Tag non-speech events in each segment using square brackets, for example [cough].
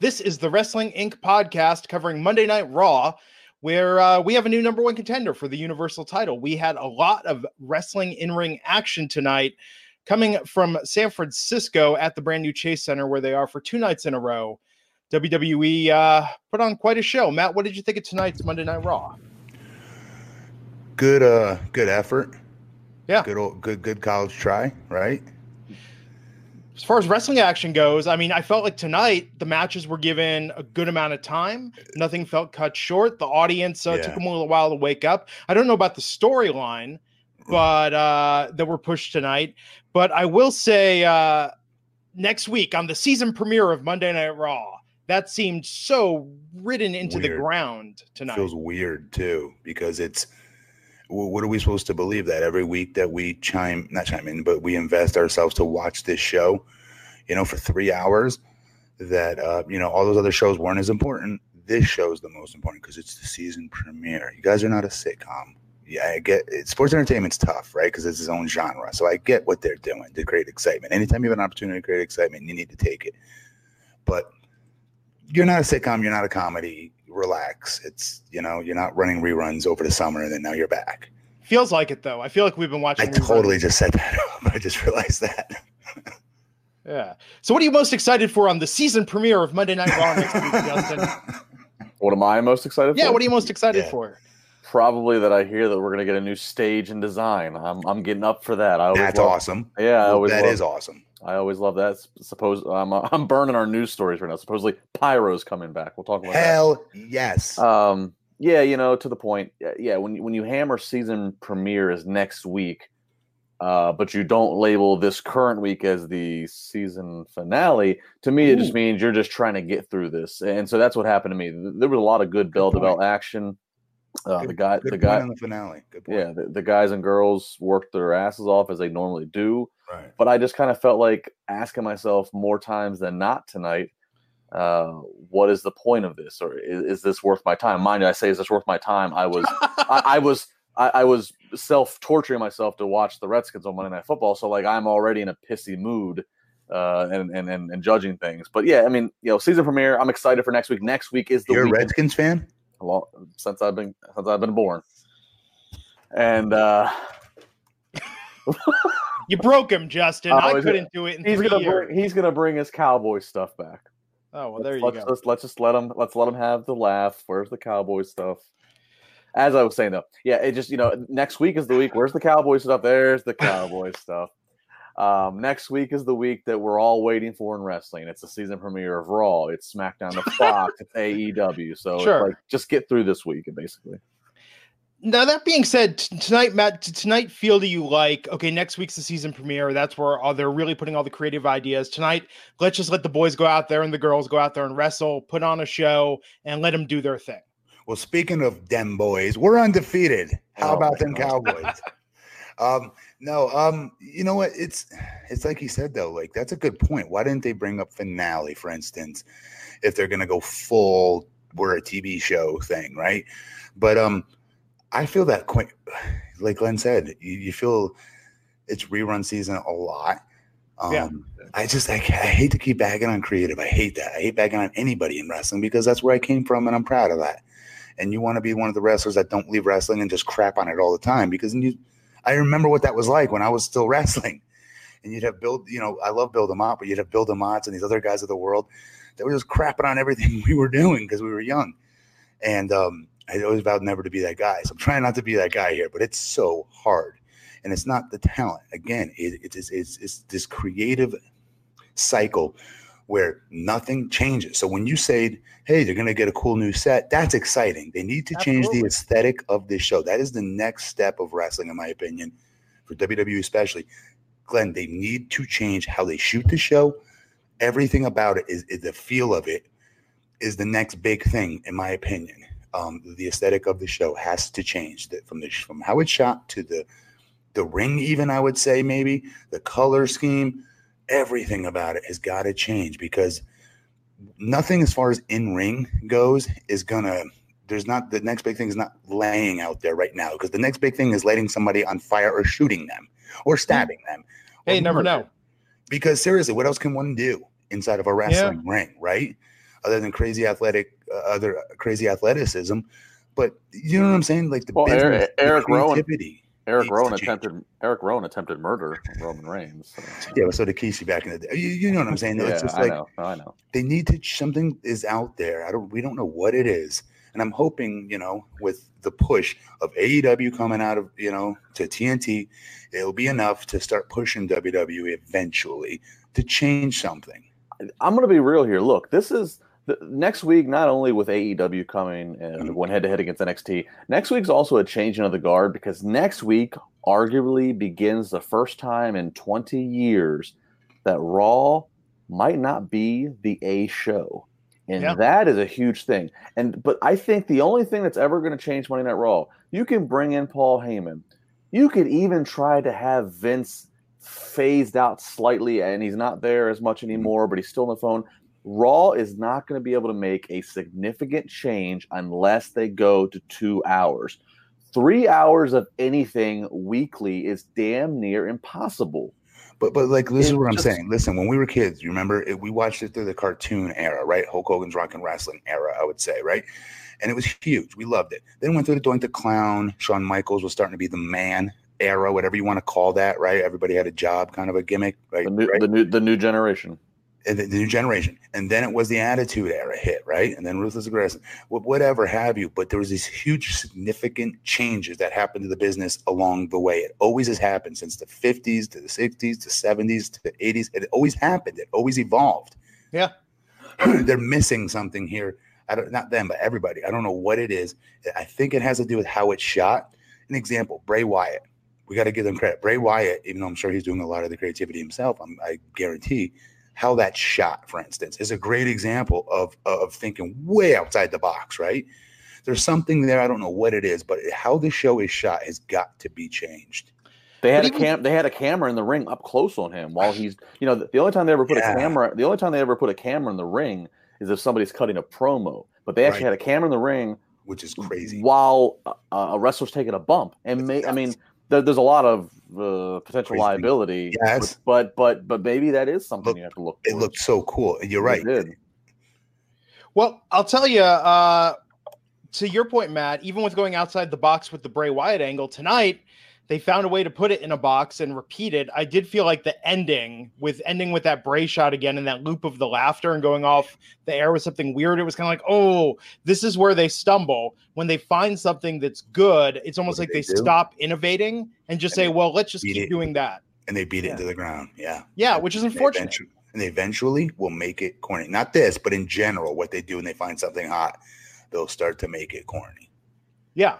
This is the Wrestling Inc. podcast covering Monday Night Raw, where uh, we have a new number one contender for the Universal title. We had a lot of wrestling in ring action tonight coming from San Francisco at the brand new Chase Center, where they are for two nights in a row. WWE uh, put on quite a show. Matt, what did you think of tonight's Monday Night Raw? Good, uh, good effort. Yeah, good, old, good, good college try, right? As far as wrestling action goes, I mean, I felt like tonight the matches were given a good amount of time. Nothing felt cut short. The audience uh, yeah. took them a little while to wake up. I don't know about the storyline, but uh, that were pushed tonight. But I will say, uh, next week on the season premiere of Monday Night Raw, that seemed so ridden into weird. the ground tonight. Feels weird too because it's what are we supposed to believe that every week that we chime not chime in but we invest ourselves to watch this show you know for three hours that uh you know all those other shows weren't as important. This show is the most important because it's the season premiere. You guys are not a sitcom. Yeah i get it. sports entertainment's tough right? Because it's its own genre. So i get what they're doing to create excitement. Anytime you have an opportunity to create excitement you need to take it. But you're not a sitcom you're not a comedy relax. It's you know you're not running reruns over the summer and then now you're back. Feels like it though. I feel like we've been watching. I reruns. totally just said that. [laughs] I just realized that. yeah. So, what are you most excited for on the season premiere of Monday Night Raw next week, [laughs] Justin? What am I most excited yeah, for? Yeah. What are you most excited yeah. for? Probably that I hear that we're gonna get a new stage and design. I'm I'm getting up for that. I That's love, awesome. Yeah, I always that is awesome. I always love that. Suppose I'm [laughs] I'm burning our news stories right now. Supposedly Pyro's coming back. We'll talk about Hell that. yes. Um yeah, you know, to the point. Yeah, when when you hammer season premiere is next week, uh, but you don't label this current week as the season finale, to me it just means you're just trying to get through this. And so that's what happened to me. There was a lot of good, good bell to bell action. Uh, good, the guy, the guy in the finale. Yeah, the, the, guys and girls worked their asses off as they normally do. Right. But I just kind of felt like asking myself more times than not tonight, uh, what is the point of this, or is, is, this worth my time? Mind you, I say, is this worth my time? I was, I, I, [laughs] was, I, I was self torturing myself to watch the Redskins on Monday Night Football. So like, I'm already in a pissy mood. Uh, and, and and and judging things, but yeah, I mean, you know, season premiere. I'm excited for next week. Next week is the You're a Redskins fan long, since I've been since I've been born. And uh [laughs] you broke him, Justin. Oh, I couldn't do it. he's gonna years. bring he's gonna bring his cowboy stuff back. Oh well, there let's, you go. Just, let's just let him let's let him have the laugh. Where's the cowboy stuff? As I was saying though, yeah, it just you know next week is the week. Where's the cowboy stuff? There's the cowboy stuff. Um, next week is the week that we're all waiting for in wrestling. It's the season premiere of Raw. It's SmackDown to Fox. [laughs] it's AEW. So sure. like, just get through this week, basically. Now that being said, t- tonight, Matt, t- tonight feel do you like? Okay, next week's the season premiere. That's where all, they're really putting all the creative ideas. Tonight, let's just let the boys go out there and the girls go out there and wrestle, put on a show, and let them do their thing. Well, speaking of them boys, we're undefeated. How oh, about them God. Cowboys? [laughs] um, no, um, you know what? It's it's like he said though. Like that's a good point. Why didn't they bring up finale, for instance, if they're gonna go full we're a TV show thing, right? But um, I feel that quite like Glenn said. You, you feel it's rerun season a lot. Um, yeah. I just I, I hate to keep bagging on creative. I hate that. I hate bagging on anybody in wrestling because that's where I came from, and I'm proud of that. And you want to be one of the wrestlers that don't leave wrestling and just crap on it all the time because you I remember what that was like when I was still [laughs] wrestling. And you'd have Bill, you know, I love Bill DeMott, but you'd have Bill DeMott and these other guys of the world that were just crapping on everything [laughs] we were doing because we were young. And um, I always vowed never to be that guy. So I'm trying not to be that guy here, but it's so hard. And it's not the talent. Again, it, it is, it's, it's this creative cycle where nothing changes. So when you say, hey, they're going to get a cool new set, that's exciting. They need to Absolutely. change the aesthetic of this show. That is the next step of wrestling, in my opinion, for WWE especially. Glenn, they need to change how they shoot the show. Everything about it is, is the feel of it is the next big thing, in my opinion. Um, the aesthetic of the show has to change. That from the from how it's shot to the the ring, even I would say maybe the color scheme, everything about it has got to change because nothing as far as in ring goes is gonna. There's not the next big thing is not laying out there right now because the next big thing is lighting somebody on fire or shooting them or stabbing them. Hey, never know. Because seriously, what else can one do inside of a wrestling yeah. ring, right? Other than crazy athletic, uh, other crazy athleticism. But you know what I'm saying? Like the well, business, Eric, Eric the creativity. Eric Rowan attempted Eric Rowan attempted murder of Roman Reigns. So. Yeah, well, so did Kishi back in the day. You, you know what I'm saying? yeah, it's just I know. I know. they need to something is out there. I don't we don't know what it is. And I'm hoping, you know, with the push of AEW coming out of, you know, to TNT, it'll be enough to start pushing WWE eventually to change something. I'm going to be real here. Look, this is the, next week, not only with AEW coming and Mm-hmm. going head to head against NXT, next week's also a changing of the guard because next week arguably begins the first time in 20 years that Raw might not be the A show. And Yeah. that is a huge thing. And but I think the only thing that's ever going to change Monday Night Raw, you can bring in Paul Heyman. You could even try to have Vince phased out slightly and he's not there as much anymore, but he's still on the phone. Raw is not going to be able to make a significant change unless they go to two hours. Three hours of anything weekly is damn near impossible. But but like this is It what I'm saying. Listen, when we were kids, you remember it, we watched it through the cartoon era, right? Hulk Hogan's Rock and Wrestling era, I would say, right? And it was huge. We loved it. Then went through the Doink the Clown. Shawn Michaels was starting to be the man era, whatever you want to call that, right? Everybody had a job, kind of a gimmick, right? The new, right? the new, the new generation. And the, the new generation. And then it was the attitude era hit, right? And then ruthless aggression, whatever have you. But there was these huge, significant changes that happened to the business along the way. It always has happened since the 50s to the 60s to 70s to the 80s. It always happened. It always evolved. Yeah. [clears throat] They're missing something here. I don't, not them, but everybody. I don't know what it is. I think it has to do with how it's shot. An example: Bray Wyatt. We got to give them credit. Bray Wyatt, even though I'm sure he's doing a lot of the creativity himself, I'm, I guarantee how that's shot, for instance, is a great example of of thinking way outside the box. Right? There's something there. I don't know what it is, but how the show is shot has got to be changed. They had But a cam. They had a camera in the ring up close on him while he's. You know, the, the only time they ever put Yeah. a camera. The only time they ever put a camera in the ring is if somebody's cutting a promo. But they actually Right. had a camera in the ring Which is crazy. while uh, a wrestler's taking a bump. And may, I mean, there, there's a lot of uh, potential Crazy. liability. Yes. But but but maybe that is something Look, you have to look. It looked so cool. You're It right. did. Well, I'll tell you, uh, to your point, Matt, even with going outside the box with the Bray Wyatt angle tonight, they found a way to put it in a box and repeat it. I did feel like the ending with ending with that Bray shot again and that loop of the laughter and going off the air with something weird. It was kind of like, oh, this is where they stumble. When they find something that's good, it's almost What like they, they stop innovating and just And say, well, let's just keep it. doing that. And they beat it Yeah. into the ground. Yeah. Yeah, which is unfortunate. and they eventually will make it corny. Not this, but in general, what they do when they find something hot, they'll start to make it corny. Yeah.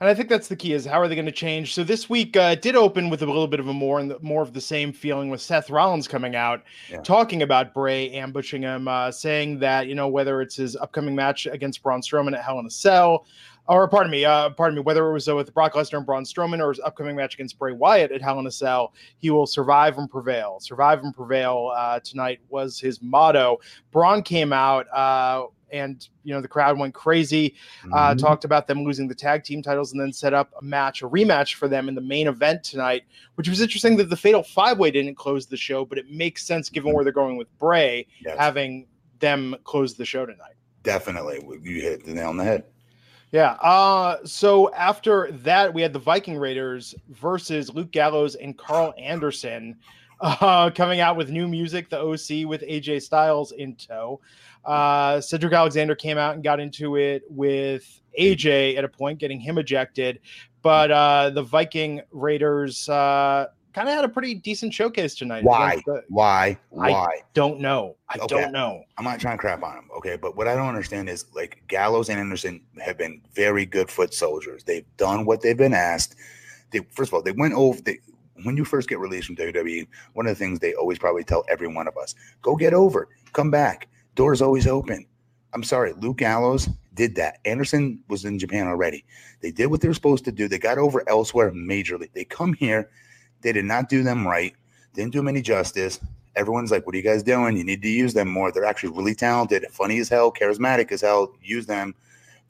And I think that's the key is how are they going to change? So this week uh, did open with a little bit of a more and more of the same feeling with Seth Rollins coming out, Yeah. talking about Bray ambushing him, uh, saying that you know whether it's his upcoming match against Braun Strowman at Hell in a Cell, or pardon me, uh, pardon me, whether it was uh, with Brock Lesnar and Braun Strowman or his upcoming match against Bray Wyatt at Hell in a Cell, he will survive and prevail. Survive and prevail uh, tonight was his motto. Braun came out. Uh, and you know the crowd went crazy uh, Mhm. talked about them losing the tag team titles and then set up a match, a rematch for them in the main event tonight, which was interesting that the Fatal Five Way didn't close the show, but it makes sense given where they're going with Bray Yes, having them close the show tonight. definitely. You hit the nail on the head. Yeah. Uh, so after that, we had the Viking Raiders versus Luke Gallows and Karl Anderson [laughs] uh, coming out with new music, the OC with AJ Styles in tow. Uh, Cedric Alexander came out and got into it with AJ at a point, getting him ejected. But uh, the Viking Raiders uh, kind of had a pretty decent showcase tonight. Why? the- Why? I- Why? don't know. I Okay. don't know. I'm not trying to crap on him, okay? But what I don't understand is like Gallows and Anderson have been very good foot soldiers. They've done what they've been asked. They first of all, they went over. They, when you first get released from WWE, one of the things they always probably tell every one of us: go get over, come back. Doors always open. I'm sorry, Luke Gallows did that. Anderson was in Japan already. They did what they were supposed to do. They got over elsewhere majorly. They come here, they did not do them right, didn't do them any justice. Everyone's like, "What are you guys doing? You need to use them more. They're actually really talented, funny as hell, charismatic as hell. Use them."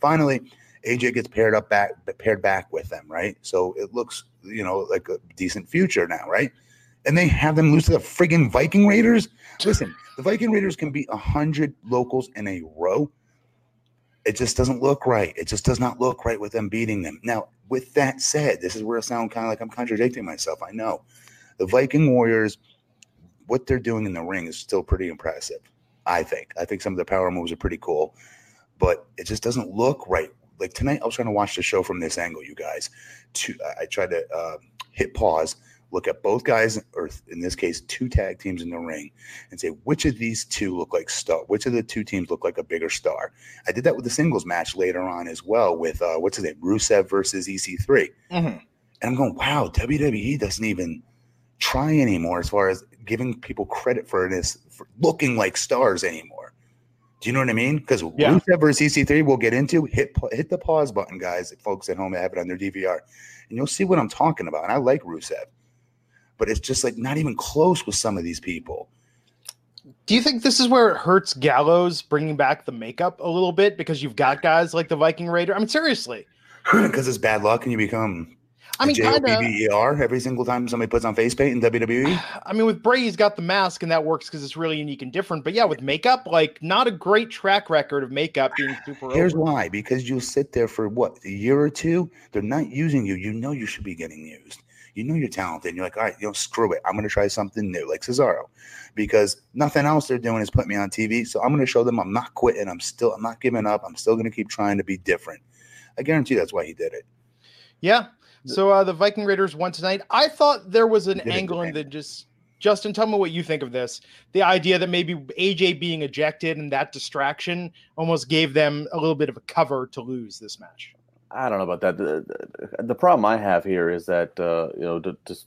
Finally, AJ gets paired up back, paired back with them, right? So it looks, you know, like a decent future now, right? And they have them lose to the friggin' Viking Raiders. Listen, the Viking Raiders can beat hundred locals in a row. It just doesn't look right. It just does not look right with them beating them. Now, with that said, this is where I sound kind of like I'm contradicting myself. I know the Viking Warriors, what they're doing in the ring is still pretty impressive. I think. I think some of the power moves are pretty cool, but it just doesn't look right. Like tonight, I was trying to watch the show from this angle, you guys. To I tried to uh, hit pause, look at both guys, or in this case, two tag teams in the ring, and say which of these two look like star. Which of the two teams look like a bigger star? I did that with the singles match later on as well with uh, what's his name, Rusev versus EC3, Mhm. and I'm going, wow, WWE doesn't even try anymore as far as giving people credit for this for looking like stars anymore. Do you know what I mean? Because Yeah. Rusev versus EC3, we'll get into. Hit hit the pause button, guys. Folks at home that have it on their DVR, and you'll see what I'm talking about. And I like Rusev, but it's just like not even close with some of these people. Do you think this is where it hurts Gallows bringing back the makeup a little bit because you've got guys like the Viking Raider? I mean, seriously. [clears throat] Because it's bad luck, and you become I mean, kind of. J-O-B-B-E-R every single time somebody puts on face paint in? WWE. [sighs] I mean, with Bray, he's got the mask, and that works because it's really unique and different. But yeah, with makeup, like not a great track record of makeup being super. Here's over. why: because you'll sit there for what a year or two. They're not using you. You know you should be getting used. You know you're talented. And you're like, all right, you know, screw it. I'm going to try something new, like Cesaro, because nothing else they're doing is put me on TV. So I'm going to show them I'm not quitting. I'm still, I'm not giving up. I'm still going to keep trying to be different. I guarantee that's why he did it. Yeah. So uh, the Viking Raiders won tonight. I thought there was an angle in the just. Justin, tell me what you think of this. The idea that maybe AJ being ejected and that distraction almost gave them a little bit of a cover to lose this match. I don't know about that. The, the, problem I have here is that uh, you know, to, just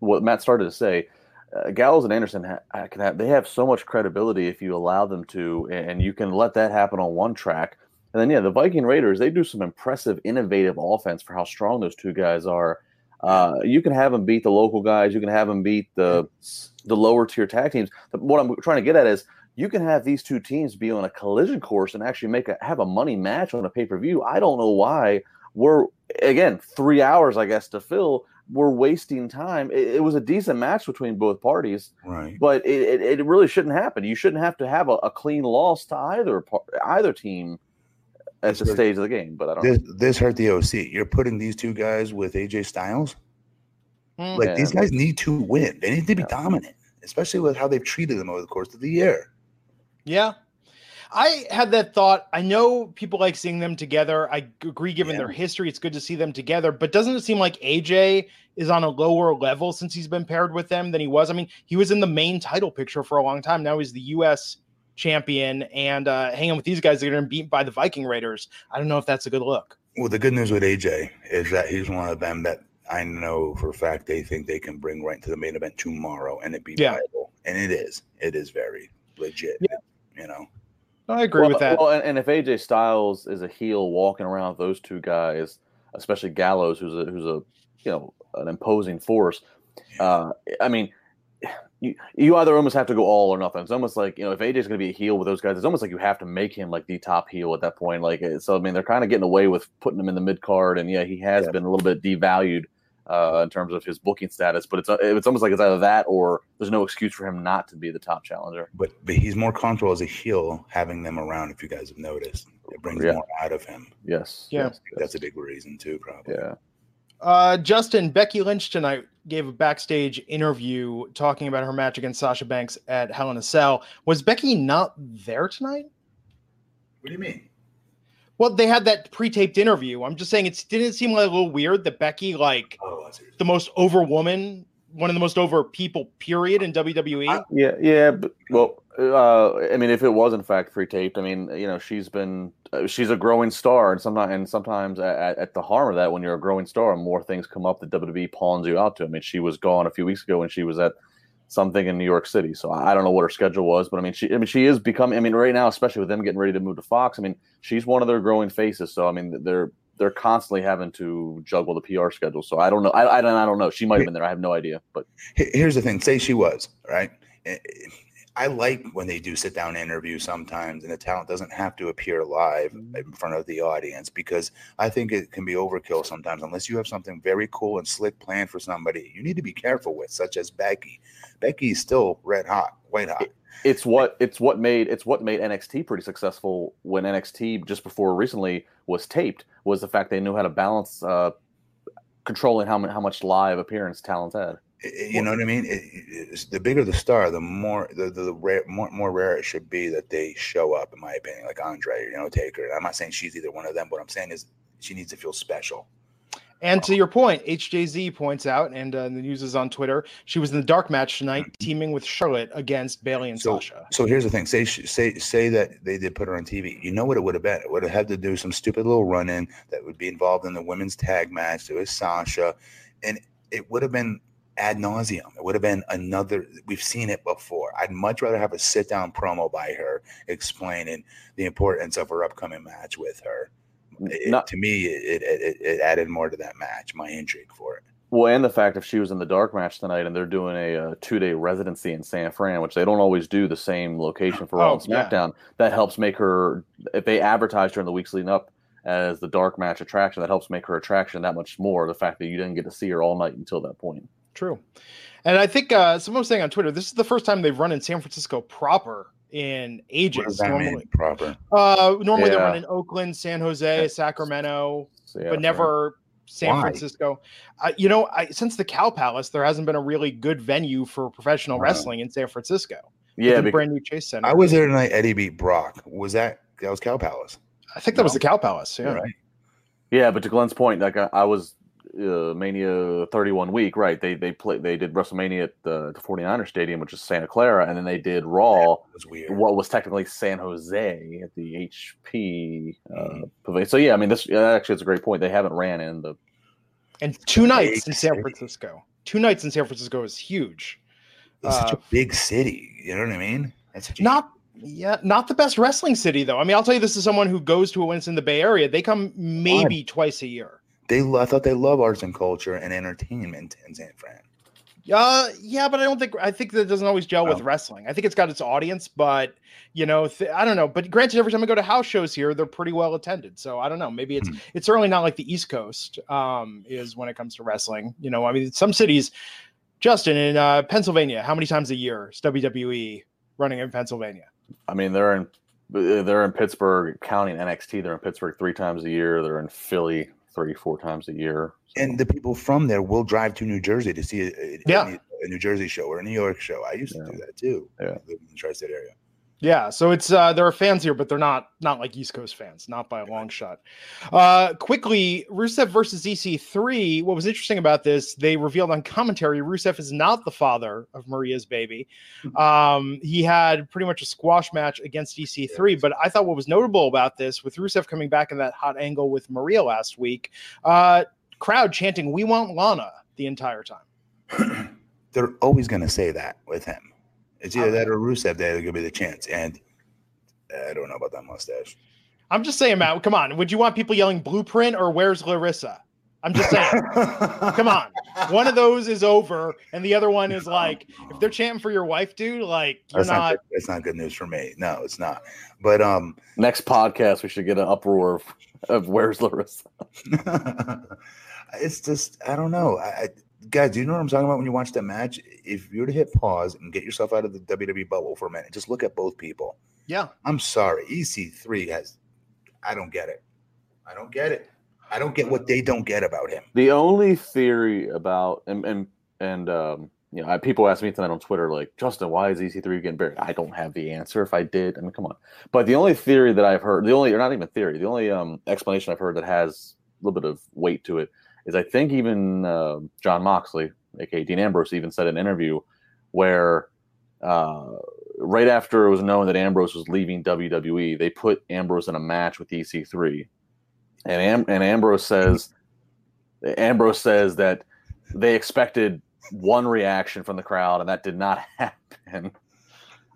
what Matt started to say. Uh, Gallows and Anderson ha- can have they have so much credibility if you allow them to, and you can let that happen on one track. And then yeah, the Viking Raiders they do some impressive, innovative offense for how strong those two guys are. Uh, you can have them beat the local guys. You can have them beat the the lower tier tag teams. What I'm trying to get at is you can have these two teams be on a collision course and actually make a have a money match on a pay per view. I don't know why we're again three hours, I guess, to fill. We're wasting time. It, it was a decent match between both parties, Right. but it, it, it really shouldn't happen. You shouldn't have to have a, a clean loss to either par- either team at the This- stage of the game. But I don't. This, this hurt the OC. You're putting these two guys with AJ Styles. Hmm. Like these guys need to win. They need to be Yeah. dominant, especially with how they've treated them over the course of the year. Yeah. I had that thought. I know people like seeing them together. I agree, given their history, it's good to see them together. But doesn't it seem like AJ is on a lower level since he's been paired with them than he was? I mean, he was in the main title picture for a long time. Now he's the U.S. champion and uh, hanging with these guys that are going to beat by the Viking Raiders. I don't know if that's a good look. Well, the good news with AJ is that he's one of them that I know for a fact they think they can bring right to the main event tomorrow and it be Yeah. viable. And it is. It is very legit. Yeah. You know. I agree well, with that. Well, and, and if AJ Styles is a heel walking around with those two guys, especially Gallows, who's a who's a you know an imposing force, uh, I mean, you you either almost have to go all or nothing. It's almost like you know if AJ's going to be a heel with those guys, it's almost like you have to make him like the top heel at that point. Like so, I mean, they're kind of getting away with putting him in the mid card, and yeah, he has Yeah. been a little bit devalued. Uh, in terms of his booking status, but it's it's almost like it's either that or there's no excuse for him not to be the top challenger. But but he's more comfortable as a heel having them around, if you guys have noticed. It brings Yeah. more out of him. Yes. Yeah. yes, yes. That's a big reason too, probably. yeah. Uh, Justin, Becky Lynch tonight gave a backstage interview talking about her match against Sasha Banks at Hell in a Cell. Was Becky not there tonight? What do you mean? Well, they had that pre-taped interview. I'm just saying it didn't seem like a little weird that Becky, like Oh, the most over woman, one of the most over people, period, in? WWE. Yeah, yeah. But, well, uh, I mean, if it was in fact pre-taped, I mean, you know, she's been uh, she's a growing star, and sometimes and sometimes at, at the harm of that, when you're a growing star, more things come up that WWE pawns you out to. I mean, she was gone a few weeks ago when she was at something in New York City. So I don't know what her schedule was, but I mean, she, I mean, she is becoming. I mean, right now, especially with them getting ready to move to Fox, I mean, she's one of their growing faces. So I mean, they're they're constantly having to juggle the PR schedule. So I don't know. I I don't, I don't know. She might have been there. I have no idea. But here's the thing: say she was right. Eh, I like when they do sit down interviews sometimes, and the talent doesn't have to appear live mm-hmm. in front of the audience because I think it can be overkill sometimes. Unless you have something very cool and slick planned for somebody, you need to be careful with, such as Becky. Becky is still red hot, white hot. It's what it's what made it's what made NXT pretty successful when NXT just before recently was taped was the fact they knew how to balance uh, controlling how how much live appearance talent had. You know what I mean? It, the bigger the star, the more the, the, the rare, more, more rare it should be that they show up. In my opinion, like Andre, you know, Taker. I'm not saying she's either one of them. What I'm saying is she needs to feel special. And to your point, HJZ points out, and uh, the news is on Twitter. She was in the dark match tonight, mm-hmm. teaming with Charlotte against Bayley and so, Sasha. So here's the thing: say say say that they did put her on TV. You know what it would have been? It would have had to do some stupid little run in that would be involved in the women's tag match. It was Sasha, and it would have been ad nauseum. It would have been another. We've seen it before. I'd much rather have a sit down promo by her explaining the importance of her upcoming match with her it, Not, to me, it, it, it added more to that match, my intrigue for it. Well, and the fact if she was in the dark match tonight and they're doing a, a uh, two day residency in San Fran, which they don't always do the same location for Raw oh, and SmackDown, yeah. that helps make her. If they advertised her in the weeks leading up as the dark match attraction, that helps make her attraction that much more. The fact that you didn't get to see her all night until that point. True, and I think uh, someone was saying on Twitter, this is the first time they've run in San Francisco proper in ages. normally, proper. Uh, normally yeah. they run in Oakland, San Jose, Sacramento, yeah, but never San Why? Francisco. Uh, you know, I, since the Cow Palace, there hasn't been a really good venue for professional wrestling in San Francisco. Yeah, the brand new Chase Center. I was there tonight. Eddie beat Brock. Was that that was Cow Palace? I think that no? was the Cow Palace. Yeah. Right. Yeah, but to Glenn's point, like I, I was uh, Mania 31 week, right? They they play they did WrestleMania at the, the 49er Stadium, which is Santa Clara, and then they did Raw, was what was technically San Jose at the HP uh, mm-hmm. So yeah, I mean this actually it's a great point. They haven't ran in the and two nights in San Francisco. Two nights in San Francisco is huge. It's uh, such a uh, big city. You know what I mean? That's not yeah, not the best wrestling city though. I mean, I'll tell you, this is someone who goes to events in the Bay Area. They come maybe twice a year. They, I thought they love arts and culture and entertainment in San Fran. Uh, yeah, but I don't think I think that doesn't always gel with wrestling. I think it's got its audience, but you know, th- I don't know. But granted, every time I go to house shows here, they're pretty well attended. So I don't know. Maybe it's mm-hmm. it's certainly not like the East Coast um, is when it comes to wrestling. You know, I mean, some cities. Justin in uh, Pennsylvania, how many times a year is WWE running in Pennsylvania? I mean, they're in they're in Pittsburgh, counting NXT. They're in Pittsburgh three times a year. They're in Philly three, four times a year. So. And the people from there will drive to New Jersey to see a, a, yeah. a New Jersey show or a New York show. I used to yeah. do that too. Yeah. I in the tri-state area. Yeah, so it's uh, there are fans here, but they're not not like East Coast fans, not by a long shot. Uh, quickly, Rusev versus EC3. What was interesting about this? They revealed on commentary Rusev is not the father of Maria's baby. Hmm. Um, he had pretty much a squash match against EC3, but I thought what was notable about this, with Rusev coming back in that hot angle with Maria last week, uh, crowd chanting "We want Lana" the entire time. [clears throat] they're always going to say that with him it's either that or Rusev that are gonna be the chance. And I don't know about that mustache. I'm just saying, Matt. Come on. Would you want people yelling "Blueprint" or "Where's Larissa"? I'm just saying. [laughs] come on. One of those is over, and the other one is like, if they're chanting for your wife, dude, like you're That's not. not it's not good news for me. No, it's not. But um, next podcast we should get an uproar of, of "Where's Larissa." [laughs] it's just I don't know. I, guys, do you know what I'm talking about when you watch that match? If you were to hit pause and get yourself out of the WWE bubble for a minute, just look at both people. Yeah. I'm sorry. EC3 has, I don't get it. I don't get it. I don't get what they don't get about him. The only theory about, and, and, and, um, you know, people ask me tonight on Twitter, like, Justin, why is EC3 getting buried? I don't have the answer. If I did, I mean, come on. But the only theory that I've heard, the only, or not even theory, the only um, explanation I've heard that has a little bit of weight to it is I think even uh, Jon Moxley, aka Dean Ambrose, even said in an interview where uh, right after it was known that Ambrose was leaving WWE, they put Ambrose in a match with EC3, and Am- and Ambrose says Ambrose says that they expected one reaction from the crowd, and that did not [laughs] happen.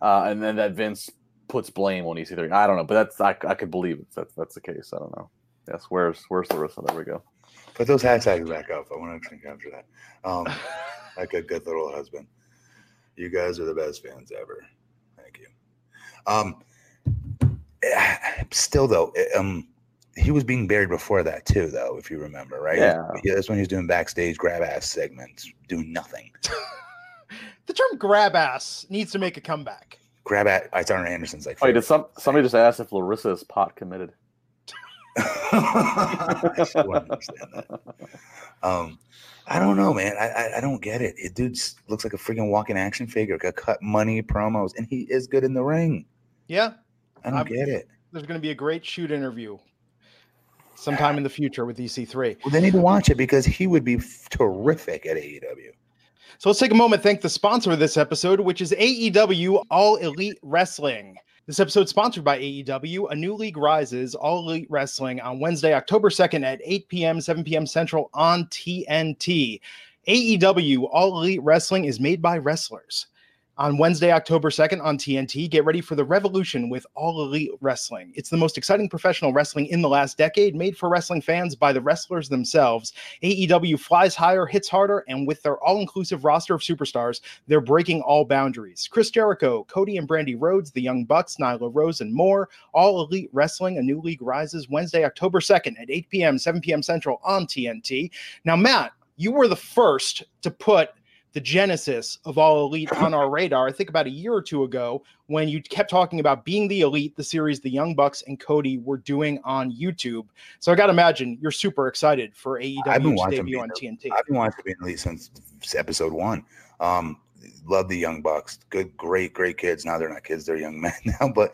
Uh, and then that Vince puts blame on EC3. I don't know, but that's I, I could believe it. That's that's the case. I don't know. Yes, where's where's Larissa? There we go. Put those hashtags back up. I want to capture that. Um, [laughs] like a good little husband. You guys are the best fans ever. Thank you. Um, still though, um, he was being buried before that too, though, if you remember, right? Yeah. yeah that's when he was doing backstage grab ass segments, doing nothing. [laughs] the term grab ass needs to make a comeback. Grab ass. I Anderson's like. Wait, did some somebody just ask if Larissa is pot committed? [laughs] I still understand that. Um, I don't know, man. I, I, I don't get it. It dude looks like a freaking walking action figure. Got cut money promos, and he is good in the ring. Yeah, I don't I'm, get it. There's going to be a great shoot interview sometime in the future with EC3. Well, they need to watch it because he would be terrific at AEW. So let's take a moment thank the sponsor of this episode, which is AEW All Elite Wrestling. This episode sponsored by AEW. A new league rises, All Elite Wrestling, on Wednesday, October 2nd at 8 p.m., 7 p.m. Central on TNT. AEW All Elite Wrestling is made by wrestlers on Wednesday, October 2nd on TNT. Get ready for the revolution with All Elite Wrestling. It's the most exciting professional wrestling in the last decade, made for wrestling fans by the wrestlers themselves. AEW flies higher, hits harder, and with their all inclusive roster of superstars, they're breaking all boundaries. Chris Jericho, Cody and Brandi Rhodes, the Young Bucks, Nyla Rose, and more. All Elite Wrestling, a new league rises Wednesday, October 2nd at 8 p.m., 7 p.m. Central on TNT. Now, Matt, you were the first to put the genesis of all elite on our radar. I think about a year or two ago when you kept talking about being the elite, the series the Young Bucks and Cody were doing on YouTube. So I got to imagine you're super excited for AEW's debut on TNT. I've been watching being elite since episode one. Um, love the Young Bucks. Good, great, great kids. Now they're not kids; they're young [laughs] men now, but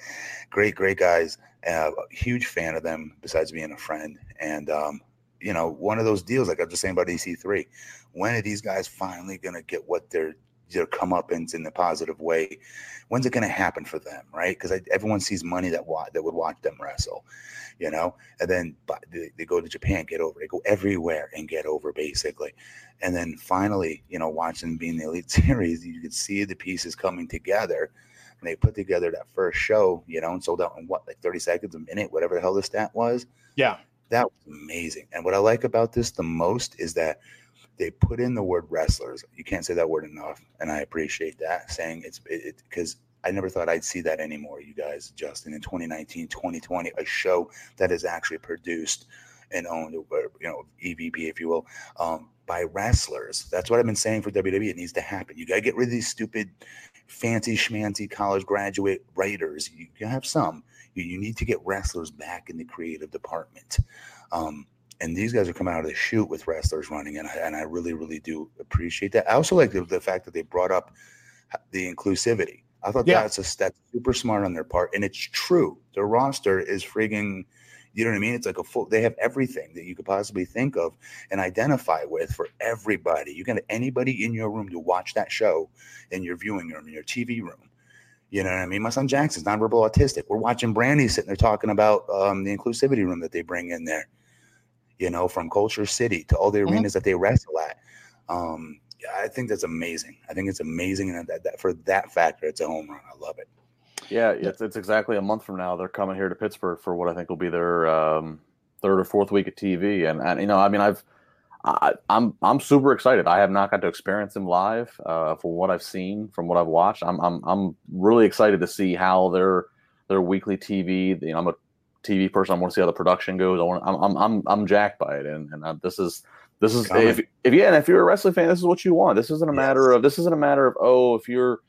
great, great guys. Uh, huge fan of them. Besides being a friend, and um, you know, one of those deals like I was just saying about EC3 when are these guys finally going to get what their their comeuppance in the positive way? When's it going to happen for them, right? Because everyone sees money that wa- that would watch them wrestle, you know, and then they, they go to Japan, get over, they go everywhere and get over basically, and then finally, you know, watching being the Elite [laughs] Series, you could see the pieces coming together. And they put together that first show, you know, and sold out in what, like 30 seconds, a minute, whatever the hell the stat was. Yeah. That was amazing. And what I like about this the most is that they put in the word wrestlers. You can't say that word enough, and I appreciate that saying it's it because I never thought I'd see that anymore. You guys, Justin, in 2019, 2020, a show that is actually produced and owned, you know, EVP, if you will, um, by wrestlers. That's what I've been saying for WWE. It needs to happen. You got to get rid of these stupid, fancy schmancy college graduate writers. You, you have some. You, you need to get wrestlers back in the creative department. Um, and these guys are coming out of the shoot with wrestlers running, and I, and I really, really do appreciate that. I also like the, the fact that they brought up the inclusivity. I thought yeah. that's a that's super smart on their part, and it's true. Their roster is frigging, you know what I mean? It's like a full. They have everything that you could possibly think of and identify with for everybody. You can anybody in your room to watch that show in your viewing room, in your TV room. You know what I mean? My son Jackson's nonverbal autistic. We're watching Brandi sitting there talking about um, the inclusivity room that they bring in there you know, from KultureCity to all the mm-hmm. arenas that they wrestle at. Um, I think that's amazing. I think it's amazing, and that, that, for that factor, it's a home run. I love it. Yeah, it's, it's exactly a month from now. They're coming here to Pittsburgh for what I think will be their um, third or fourth week of TV, and and you know, I mean, I've I, am I'm, I'm super excited. I have not got to experience them live. Uh, from what I've seen, from what I've watched, I'm I'm I'm really excited to see how their their weekly TV. You know, I'm a TV person. I want to see how the production goes. I want. I'm I'm I'm, I'm jacked by it, and and I, this is this is if, if yeah, and if you're a wrestling fan, this is what you want. This isn't a matter of this isn't a matter of oh, if you're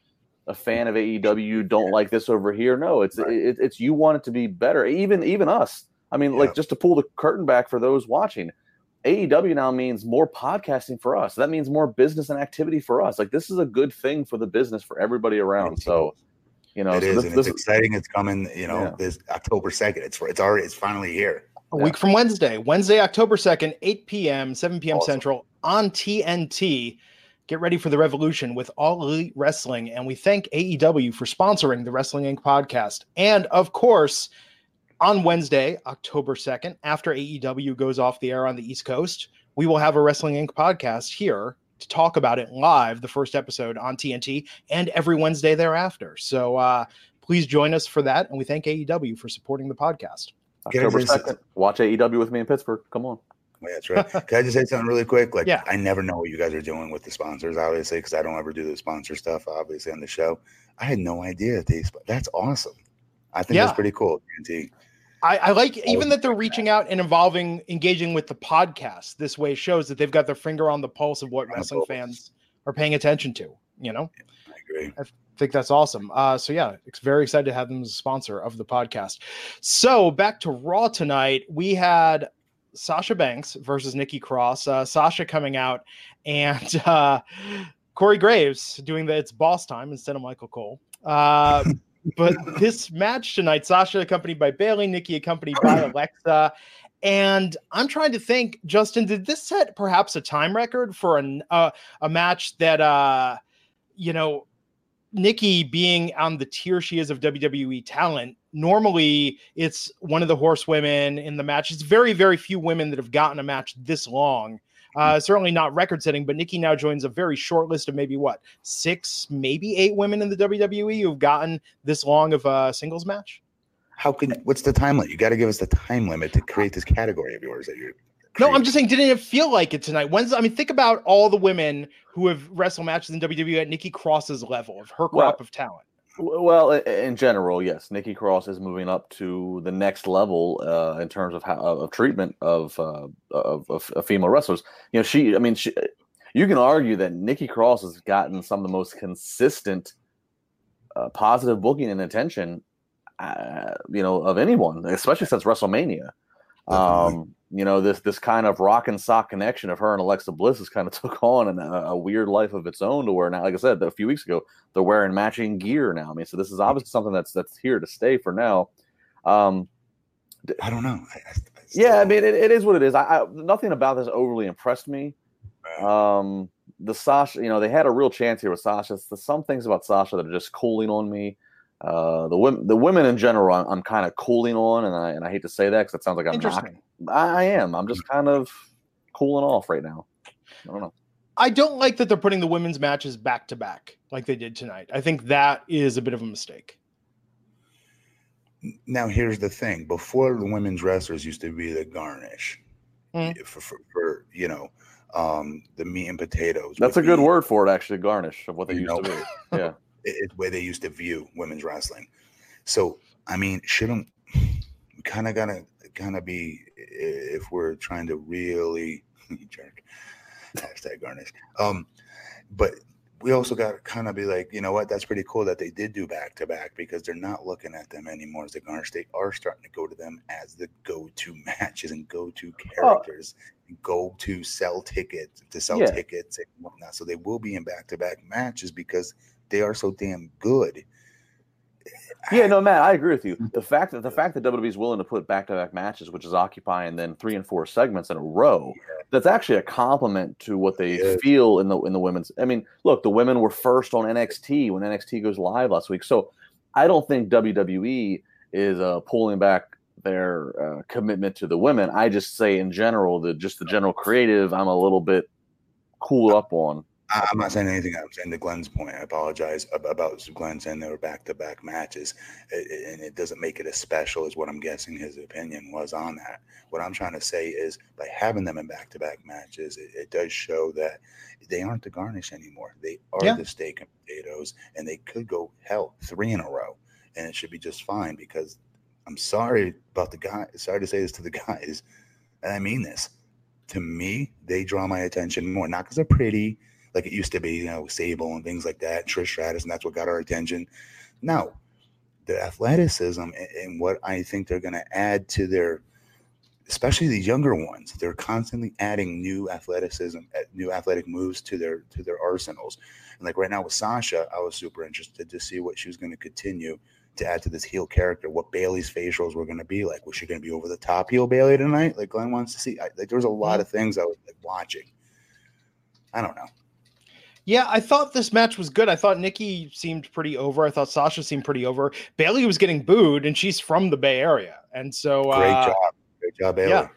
a fan of AEW, you don't like this over here. No, it's right. it, it's you want it to be better. Even even us. I mean, yeah. like just to pull the curtain back for those watching. AEW now means more podcasting for us. That means more business and activity for us. Like this is a good thing for the business for everybody around. So you know, it so is, this, and this it's exciting. It's coming. You know, yeah. this October second. It's it's already it's finally here. A yeah. week from Wednesday, Wednesday, October second, eight p.m., seven p.m. Awesome. Central on TNT. Get ready for the revolution with All Elite Wrestling, and we thank AEW for sponsoring the Wrestling Inc. podcast, and of course. On Wednesday, October 2nd, after AEW goes off the air on the East Coast, we will have a Wrestling Inc. podcast here to talk about it live, the first episode on TNT, and every Wednesday thereafter. So uh, please join us for that. And we thank AEW for supporting the podcast. October 2nd, watch AEW with me in Pittsburgh. Come on. Yeah, that's right. Can I just say something really quick? Like, yeah. I never know what you guys are doing with the sponsors, obviously, because I don't ever do the sponsor stuff, obviously, on the show. I had no idea that they. That's awesome. I think yeah. that's pretty cool. TNT. I, I like even that they're reaching out and involving, engaging with the podcast this way shows that they've got their finger on the pulse of what wrestling fans are paying attention to. You know, I agree. I think that's awesome. Uh, so yeah, it's very excited to have them as a sponsor of the podcast. So back to Raw tonight, we had Sasha Banks versus Nikki Cross. Uh, Sasha coming out and uh, Corey Graves doing the it's boss time instead of Michael Cole. [laughs] But this match tonight, Sasha accompanied by Bayley, Nikki accompanied by [clears throat] Alexa. And I'm trying to think, Justin, did this set perhaps a time record for an, uh, a match that, uh, you know, Nikki being on the tier she is of WWE talent, normally it's one of the horsewomen in the match. It's very, very few women that have gotten a match this long uh, certainly not record setting, but Nikki now joins a very short list of maybe what six, maybe eight women in the WWE who've gotten this long of a singles match. How can what's the time limit? You got to give us the time limit to create this category of yours that you're. No, I'm just saying, didn't it feel like it tonight? When's I mean, think about all the women who have wrestled matches in WWE at Nikki Cross's level of her crop well, of talent. Well, in general, yes, Nikki Cross is moving up to the next level uh, in terms of how, of treatment of, uh, of, of, female wrestlers. You know, she. I mean, she. You can argue that Nikki Cross has gotten some of the most consistent uh, positive booking and attention, uh, you know, of anyone, especially since WrestleMania. Um, you know this this kind of rock and sock connection of her and Alexa Bliss has kind of [laughs] took on a, a, weird life of its own to where now, like I said, a few weeks ago, they're wearing matching gear now. I mean, so this is obviously something that's that's here to stay for now. Um, I don't know. I, I yeah, I mean, it, it is what it is. I, I, nothing about this overly impressed me. Um, the Sasha, you know, they had a real chance here with Sasha. There's some things about Sasha that are just cooling on me. Uh, the women, the women in general, I'm, I'm kind of cooling on, and I and I hate to say that because it sounds like I'm not. I am. I'm just kind of cooling off right now. I don't know. I don't like that they're putting the women's matches back to back like they did tonight. I think that is a bit of a mistake. Now, here's the thing: before the women's wrestlers used to be the garnish mm. for, for, for, you know um, the meat and potatoes. That's a good be, word for it, actually. Garnish of what they used know, to be. [laughs] Yeah, it's the way they used to view women's wrestling. So, I mean, shouldn't we kind of gotta kind of be if we're trying to really [laughs] jerk hashtag garnish. Um, but we also got to kind of be like, you know what? That's pretty cool that they did do back to back because they're not looking at them anymore as the garnish. They are starting to go to them as the go-to [laughs] matches and go-to characters, oh. go to sell tickets to sell yeah. tickets and whatnot. So they will be in back to back matches because they are so damn good. Yeah, no, Matt, I agree with you. The fact that the fact that WWE is willing to put back to back matches, which is occupying then three and four segments in a row, yeah. that's actually a compliment to what they yeah. feel in the in the women's. I mean, look, the women were first on NXT when NXT goes live last week, so I don't think WWE is uh, pulling back their uh, commitment to the women. I just say in general that just the general creative, I'm a little bit cool up on. I'm not saying anything. I'm saying to Glenn's point. I apologize about Glenn saying they were back to back matches, and it doesn't make it as special as what I'm guessing his opinion was on that. What I'm trying to say is by having them in back to back matches, it, it, does show that they aren't the garnish anymore. They are yeah. the steak and potatoes, and they could go hell three in a row, and it should be just fine. Because I'm sorry about the guy. Sorry to say this to the [laughs] guys, and I mean this. To me, they draw my attention more, not because they're pretty like it used to be, you know, Sable and things like that, Trish Stratus, and that's what got our attention. No, the athleticism and what I think they're going to add to their, especially the younger ones, they're constantly adding new athleticism, new athletic moves to their to their arsenals. And like right now with Sasha, I was super interested to see what she was going to continue to add to this heel character, what Bayley's facials were going to be like. Was she going to be over the top heel Bayley tonight, like Glenn wants to see? I, like there was a lot mm-hmm. of things I was like watching. I don't know. Yeah, I thought this match was good. I thought Nikki seemed pretty over. I thought Sasha seemed pretty over. Bayley was getting booed, and she's from the Bay Area, and so great uh, job, great job, Bayley. Yeah,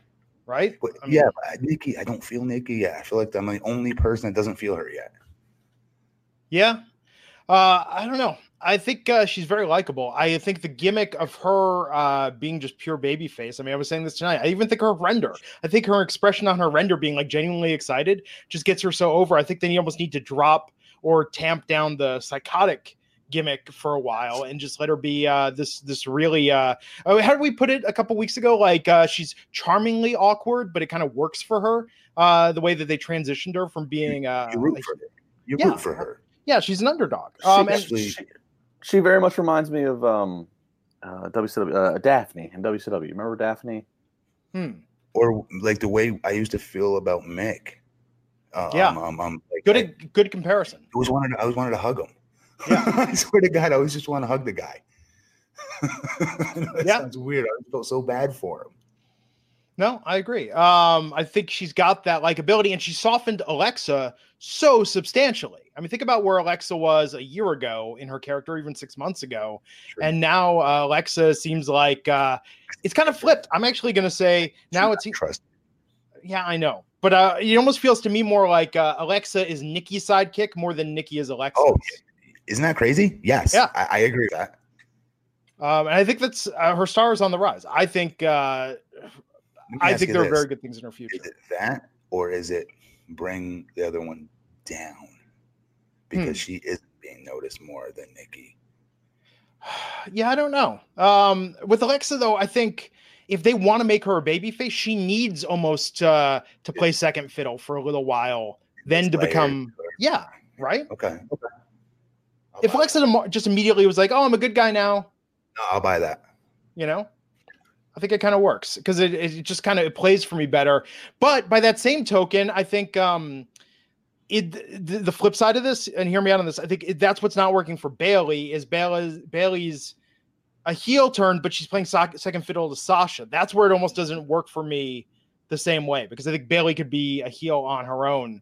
right? But, I mean, yeah, Nikki, I don't feel Nikki yet. I feel like I'm the only person that doesn't feel her yet. Yeah, uh, I don't know. I think uh, she's very likable. I think the gimmick of her uh, being just pure baby face. I mean, I was saying this tonight. I even think her render. I think her expression on her render being like genuinely excited just gets her so over. I think then you almost need to drop or tamp down the psychotic gimmick for a while and just let her be uh, this this really uh, oh, how did we put it a couple weeks ago? Like uh, she's charmingly awkward, but it kind of works for her. Uh, the way that they transitioned her from being uh, you root for her. You yeah, root for her. Yeah, she's an underdog. Um, she, and she, she very much reminds me of um, uh, WCW, uh, Daffney and WCW. Remember Daffney? Hmm. Or like the way I used to feel about Mick. Uh, yeah. Um, um, um like good, I, good comparison. I always wanted, to, I always wanted to hug him. Yeah. [laughs] I swear to God, I always just want to hug the guy. [laughs] that yeah. sounds weird. I felt so bad for him. No, I agree. Um, I think she's got that likability, and she softened Alexa so substantially. I mean, think about where Alexa was a year ago in her character, even six months ago, True. and now uh, Alexa seems like uh, it's kind of flipped. I'm actually going to say now it's trust. Yeah, I know, but uh, it almost feels to me more like uh, Alexa is Nikki's sidekick more than Nikki is Alexa. Oh, isn't that crazy? Yes, yeah, I, I agree with that. Um, and I think that's uh, her star is on the rise. I think uh, I think there this. are very good things in her future. Is it that, or is it bring the other one down because hmm. she is being noticed more than Nikki? [sighs] Yeah, I don't know. Um, with Alexa, though, I think if they want to make her a baby face, she needs almost uh, to play second fiddle for a little while, then to become, yeah, right? Okay. Okay. if Alexa just immediately was like, "Oh, I'm a good guy now," no, I'll buy that. You know, I think it kind of works because it, it just kind of it plays for me better. But by that same token, I think um it the, the flip side of this, and hear me out on this, I think it, that's what's not working for Bayley is Bailey's Bayley's a heel turn, but she's playing so- second fiddle to Sasha. That's where it almost doesn't work for me the same way because I think Bayley could be a heel on her own.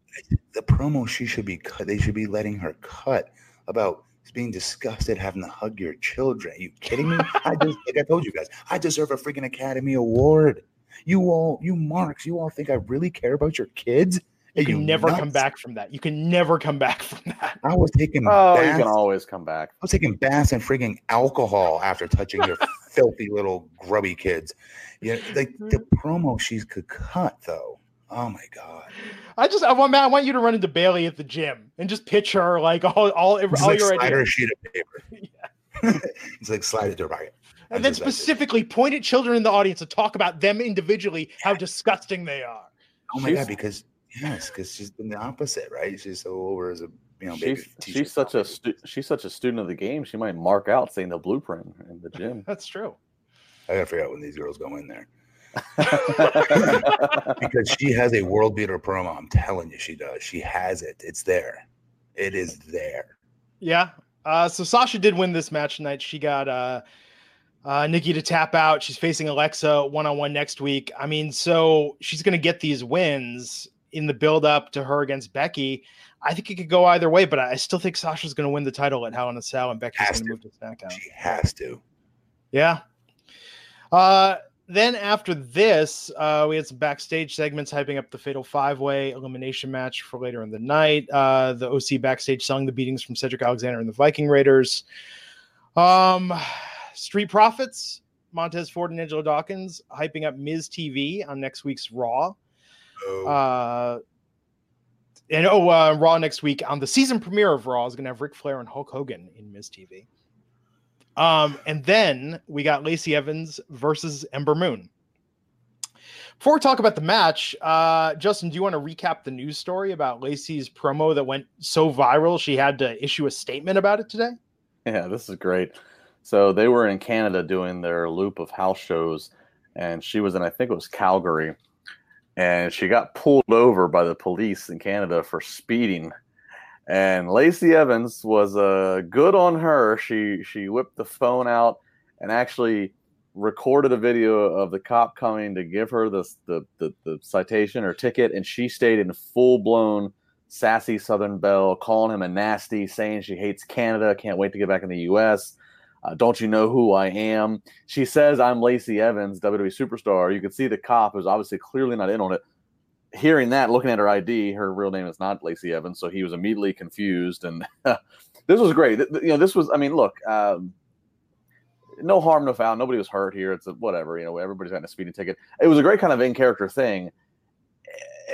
The promo she should be cut. They should be letting her cut about being disgusted having to hug your children. Are you kidding me? [laughs] I just like I told you guys, I deserve a freaking Academy Award. You all, you marks, you all think I really care about your kids? You can you never nuts? come back from that. You can never come back [laughs] from that. I was taking oh, baths. you can always come back. I was taking baths and freaking alcohol after touching your [laughs] filthy little grubby kids. Yeah, like the mm-hmm. promo she's could cut though. Oh my god! I just I want man, I want you to run into Bayley at the gym and just pitch her like all all, all like your ideas. sheet of paper. [laughs] yeah. It's like slide it to pocket. And then specifically point at children in the audience and talk about them individually, how disgusting they are. Oh my she's, god! Because yes, because she's been the opposite, right? She's so over as a you know. She's she's such a stu- she's such a student of the game. She might mark out saying the blueprint in the gym. That's true. I gotta figure out when these girls go in there. [laughs] because she has a world beater promo. I'm telling you, she does. She has it. It's there. It is there. Yeah. Uh, so Sasha did win this match tonight. She got uh, uh, Nikki to tap out. She's facing Alexa one on one next week. I mean, so she's going to get these wins in the build up to her against Becky. I think it could go either way, but I still think Sasha's going to win the title at Hell in a Cell, and Becky's going to move to SmackDown. She has to. Yeah. Uh, then after this, uh, we had some backstage segments hyping up the Fatal Five Way elimination match for later in the night. Uh, the OC backstage selling the beatings from Cedric Alexander and the Viking Raiders. Um, Street Profits, Montez Ford and Angelo Dawkins hyping up Miz TV on next week's Raw. Oh. Uh, and oh, uh, Raw next week on the season premiere of Raw is going to have Ric Flair and Hulk Hogan in Miz TV. Um, and then we got Lacey Evans versus Ember Moon. Before we talk about the match, uh, Justin, do you want to recap the news story about Lacey's promo that went so viral she had to issue a statement about it today? Yeah, this is great. So they were in Canada doing their loop of house shows, and she was in, I think it was Calgary, and she got pulled over by the police in Canada for speeding and Lacey Evans was uh, good on her. She she whipped the phone out and actually recorded a video of the cop coming to give her the the, the, the citation or ticket, and she stayed in full blown sassy Southern Belle, calling him a nasty, saying she hates Canada, can't wait to get back in the U.S. Uh, don't you know who I am? She says I'm Lacey Evans, WWE superstar. You can see the cop who's obviously clearly not in on it. Hearing that, looking at her ID, her real name is not Lacey Evans, so he was immediately confused. And [laughs] this was great. You know, this was. I mean, look. Um, no harm, no foul. Nobody was hurt here. It's a, whatever. You know, everybody's got a speeding ticket. It was a great kind of in character thing,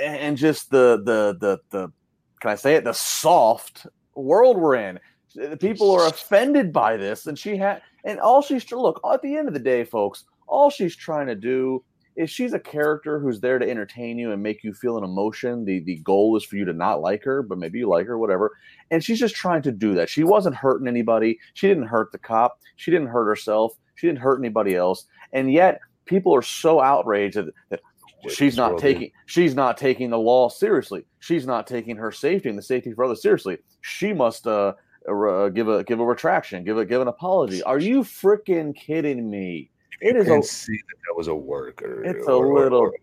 and just the the the the can I say it? The soft world we're in. The people are offended by this, and she had and all she's look at the end of the day, folks. All she's trying to do is she's a character who's there to entertain you and make you feel an emotion. The the goal is for you to not like her, but maybe you like her, whatever. And she's just trying to do that. She wasn't hurting anybody. She didn't hurt the cop. She didn't hurt herself. She didn't hurt anybody else. And yet people are so outraged that, that she's not taking she's not taking the law seriously. She's not taking her safety and the safety for others seriously. She must uh, uh, give a give a retraction, give a give an apology. Are you freaking kidding me? It is a see that that was a worker. It's or, a little. Or, or,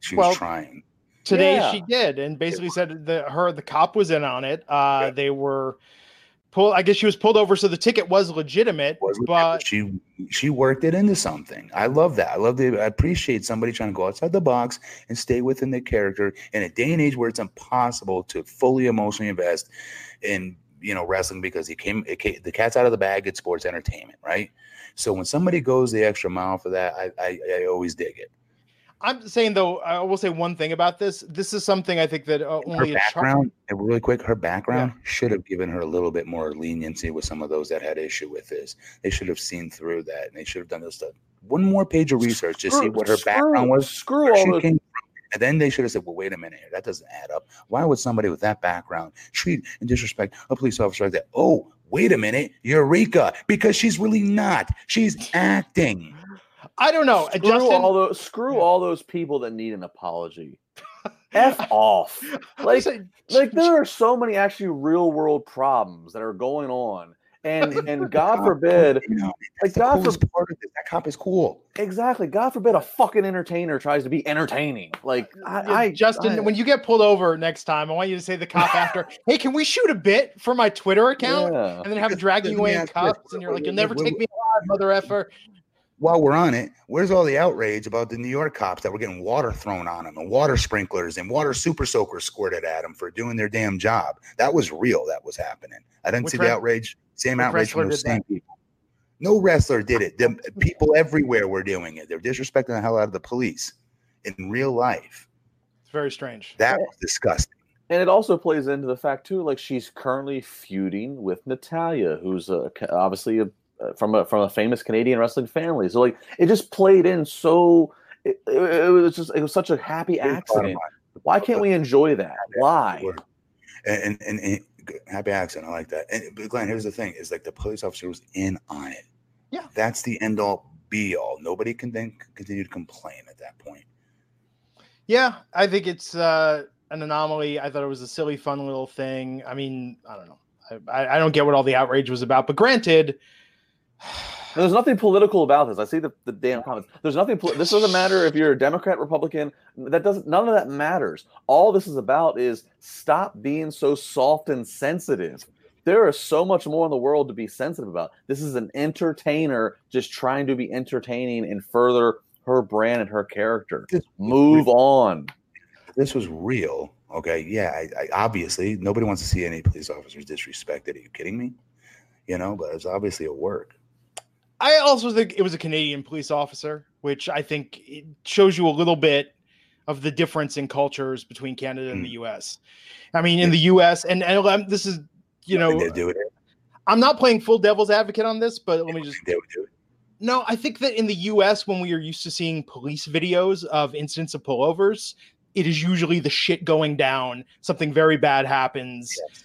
she was well, trying. Today yeah. she did, and basically said that her the cop was in on it. Uh, yeah. They were pulled. I guess she was pulled over, so the ticket was legitimate. Was but she she worked it into something. I love that. I love the. I appreciate somebody trying to go outside the box and stay within the character in a day and age where it's impossible to fully emotionally invest in you know wrestling because he came, came the cat's out of the bag. It's sports entertainment, right? So when somebody goes the extra mile for that, I, I, I always dig it. I'm saying though, I will say one thing about this. This is something I think that uh, only her background, char- really quick, her background yeah. should have given her a little bit more leniency with some of those that had issue with this. They should have seen through that, and they should have done this stuff. One more page of research to see what her screw, background was. Screw all those. And then they should have said, well, wait a minute here. That doesn't add up. Why would somebody with that background treat and disrespect a police officer like that? Oh, wait a minute, Eureka, because she's really not. She's acting. I don't know. Screw Justin, all those screw all those people that need an apology. F [laughs] off. Like, like there are so many actually real world problems that are going on and and God forbid, you know, like God forbid, part of this. that cop is cool. Exactly. God forbid a fucking entertainer tries to be entertaining. Like uh, I, I Justin, I, when you get pulled over next time, I want you to say the cop [laughs] after, "Hey, can we shoot a bit for my Twitter account?" Yeah. And then have him drag you away in cuffs, and you're like, "You'll never take me alive, mother effer." while we're on it, where's all the outrage about the New York cops that were getting water thrown on them and water sprinklers and water super soakers squirted at them for doing their damn job? That was real. That was happening. I didn't Which see the outrage. Same outrage from those same that? people. No wrestler did it. The people everywhere were doing it. They're disrespecting the hell out of the police in real life. It's very strange. That was disgusting. And it also plays into the fact too, like she's currently feuding with Natalya, who's a, obviously a uh, from a from a famous Canadian wrestling family. So like it just played in so it, it, it was just it was such a happy accident. Why can't we enjoy that? Why? And, and, and happy accident. I like that. And but Glenn, here's the thing: is like the police officer was in on it. Yeah, that's the end all be all. Nobody can then continue to complain at that point. Yeah, I think it's uh, an anomaly. I thought it was a silly, fun little thing. I mean, I don't know. I, I don't get what all the outrage was about, but granted, there's nothing political about this. I see the, the damn comments. There's nothing. this doesn't matter if you're a Democrat, Republican. That doesn't. None of that matters. All this is about is stop being so soft and sensitive. There is so much more in the world to be sensitive about. This is an entertainer just trying to be entertaining and further her brand and her character. Move on. This was real. Okay. Yeah. I, I, obviously, nobody wants to see any police officers disrespected. Are you kidding me? You know, but it's obviously a work. I also think it was a Canadian police officer, which I think shows you a little bit of the difference in cultures between Canada and mm. the U.S. I mean, in the U.S. and, and this is you know, I'm not playing full devil's advocate on this, but let me just. No, I think that in the U.S., when we are used to seeing police videos of incidents of pullovers, it is usually the shit going down. Something very bad happens. Yes.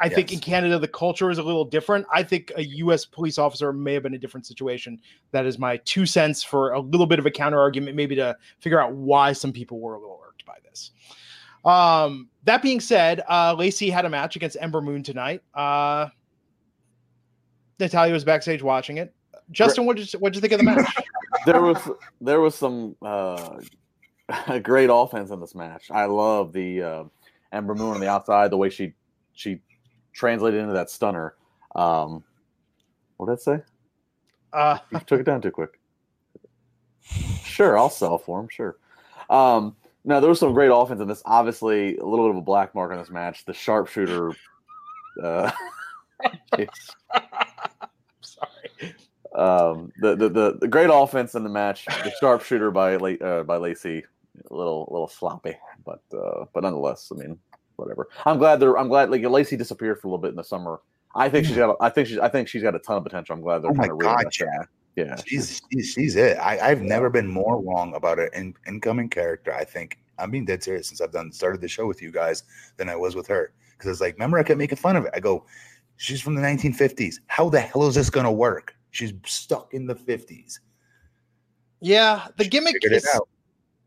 I yes. think in Canada the culture is a little different. I think a U.S. police officer may have been a different situation. That is my two cents for a little bit of a counter argument, maybe to figure out why some people were a little irked by this. Um, that being said, uh, Lacey had a match against Ember Moon tonight. Uh, Natalya was backstage watching it. Justin, what did you what did you think of the match? [laughs] there was there was some uh, [laughs] great offense in this match. I love the uh, Ember Moon on the outside, the way she she translated into that stunner. Um, what did that say? Uh, you took it down too quick. Sure, I'll sell for him. Sure. Um, now there was some great offense in this. Obviously, a little bit of a black mark on this match. The sharpshooter. Uh, [laughs] [laughs] sorry. Um, the, the the the great offense in the match. The sharpshooter by uh, by Lacey, a little a little sloppy, but uh, but nonetheless, I mean, whatever. I'm glad they're. I'm glad like Lacey disappeared for a little bit in the summer. I think she's got. I think she's. I think she's got a ton of potential. I'm glad they're Oh my trying to God, really yeah. Yeah, She's she's, she's it. I, I've never been more wrong about an in, incoming character. I think I'm being dead serious since I've done started the show with you guys than I was with her. Because it's like, remember, I kept making fun of it. I go, she's from the 1950s. How the hell is this gonna work? She's stuck in the 50s. Yeah, the She gimmick figured it is out.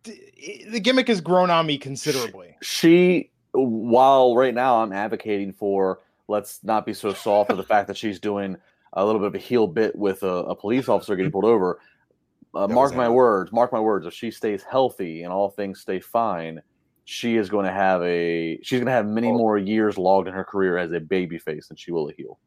the gimmick has grown on me considerably. she. While right now I'm advocating for let's not be so soft for the fact that she's doing a little bit of a heel bit with a, a police officer getting pulled over. Uh, mark my words. Mark my words. If she stays healthy and all things stay fine, she is going to have a. She's going to have many Oh. more years logged in her career as a baby face than she will a heel.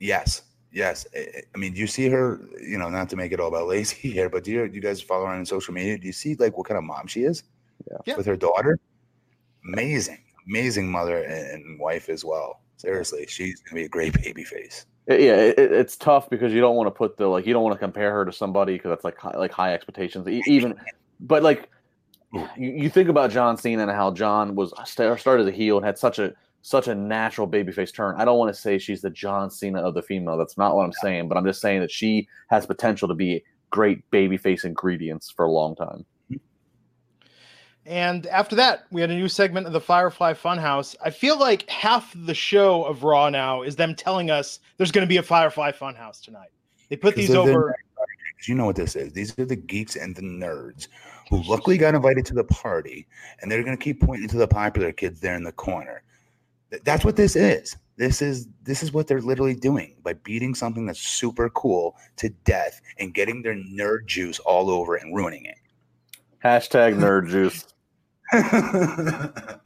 Yes, yes. I, I mean, do you see her? You know, not to make it all about Lacey [laughs] here, but do you, you guys follow her on social media? Do you see like what kind of mom she is? Yeah. Yeah. With her daughter, amazing, amazing mother and, wife as well. Seriously, she's gonna be a great baby face. Yeah, it, it- it's tough because you don't want to put the like you don't want to compare her to somebody because that's like high, like high expectations. Even, [laughs] but like you, you think about John Cena and how John was started as a heel and had such a such a natural babyface turn. I don't want to say she's the John Cena of the female. That's not what I'm saying. But I'm just saying that she has potential to be great babyface ingredients for a long time. And after that, we had a new segment of the Firefly Funhouse. I feel like half the show of Raw now is them telling us there's going to be a Firefly Funhouse tonight. They put these they're the over. You know what this is? These are the geeks and the nerds who luckily got invited to the party, and they're gonna keep pointing to the popular kids there in the corner. That's what this is. This is this is what they're literally doing by beating something that's super cool to death and getting their nerd juice all over and ruining it. Hashtag nerd juice. But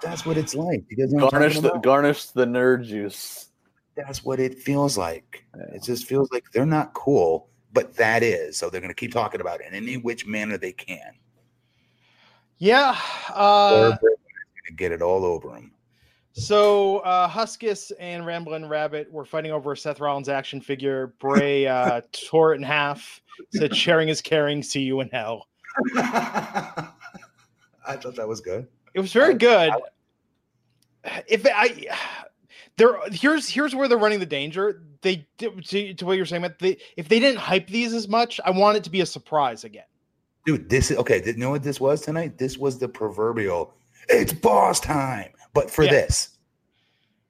that's what it's like. You guys know Garnish the garnish the nerd juice. that's what it feels like. Yeah. It just feels like they're not cool, but that is. So they're going to keep talking about it in any which manner they can. Yeah. Uh, they're going to get it all over them. so uh, Huskus and Ramblin' Rabbit were fighting over a Seth Rollins action figure. Bray uh, [laughs] tore it in half. Said, "Sharing is caring. See you in hell." [laughs] I thought that was good. It was very good. If I there here's here's where they're running the danger. They to, to what you're saying, but they if they didn't hype these as much, I want it to be a surprise again. Dude, this is okay. You know what this was tonight? This was the proverbial it's boss time, but for Yeah. this,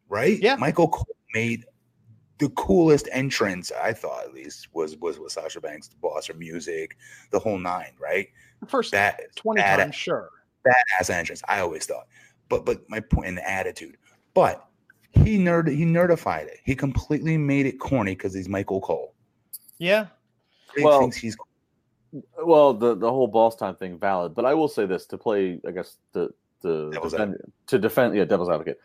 right? Yeah. Michael Cole made the coolest entrance, I thought at least, was was with Sasha Banks, the boss, her music, the whole nine, right? The first That 20 badass- times, sure. badass entrance. I always thought, but but my point in the attitude, but he nerd he nerdified it. He completely made it corny because he's Michael Cole. Yeah. He Well- thinks he's Well, the the whole boss time thing valid, but I will say this to play, I guess the to Devil's defend to defend, yeah, devil's advocate.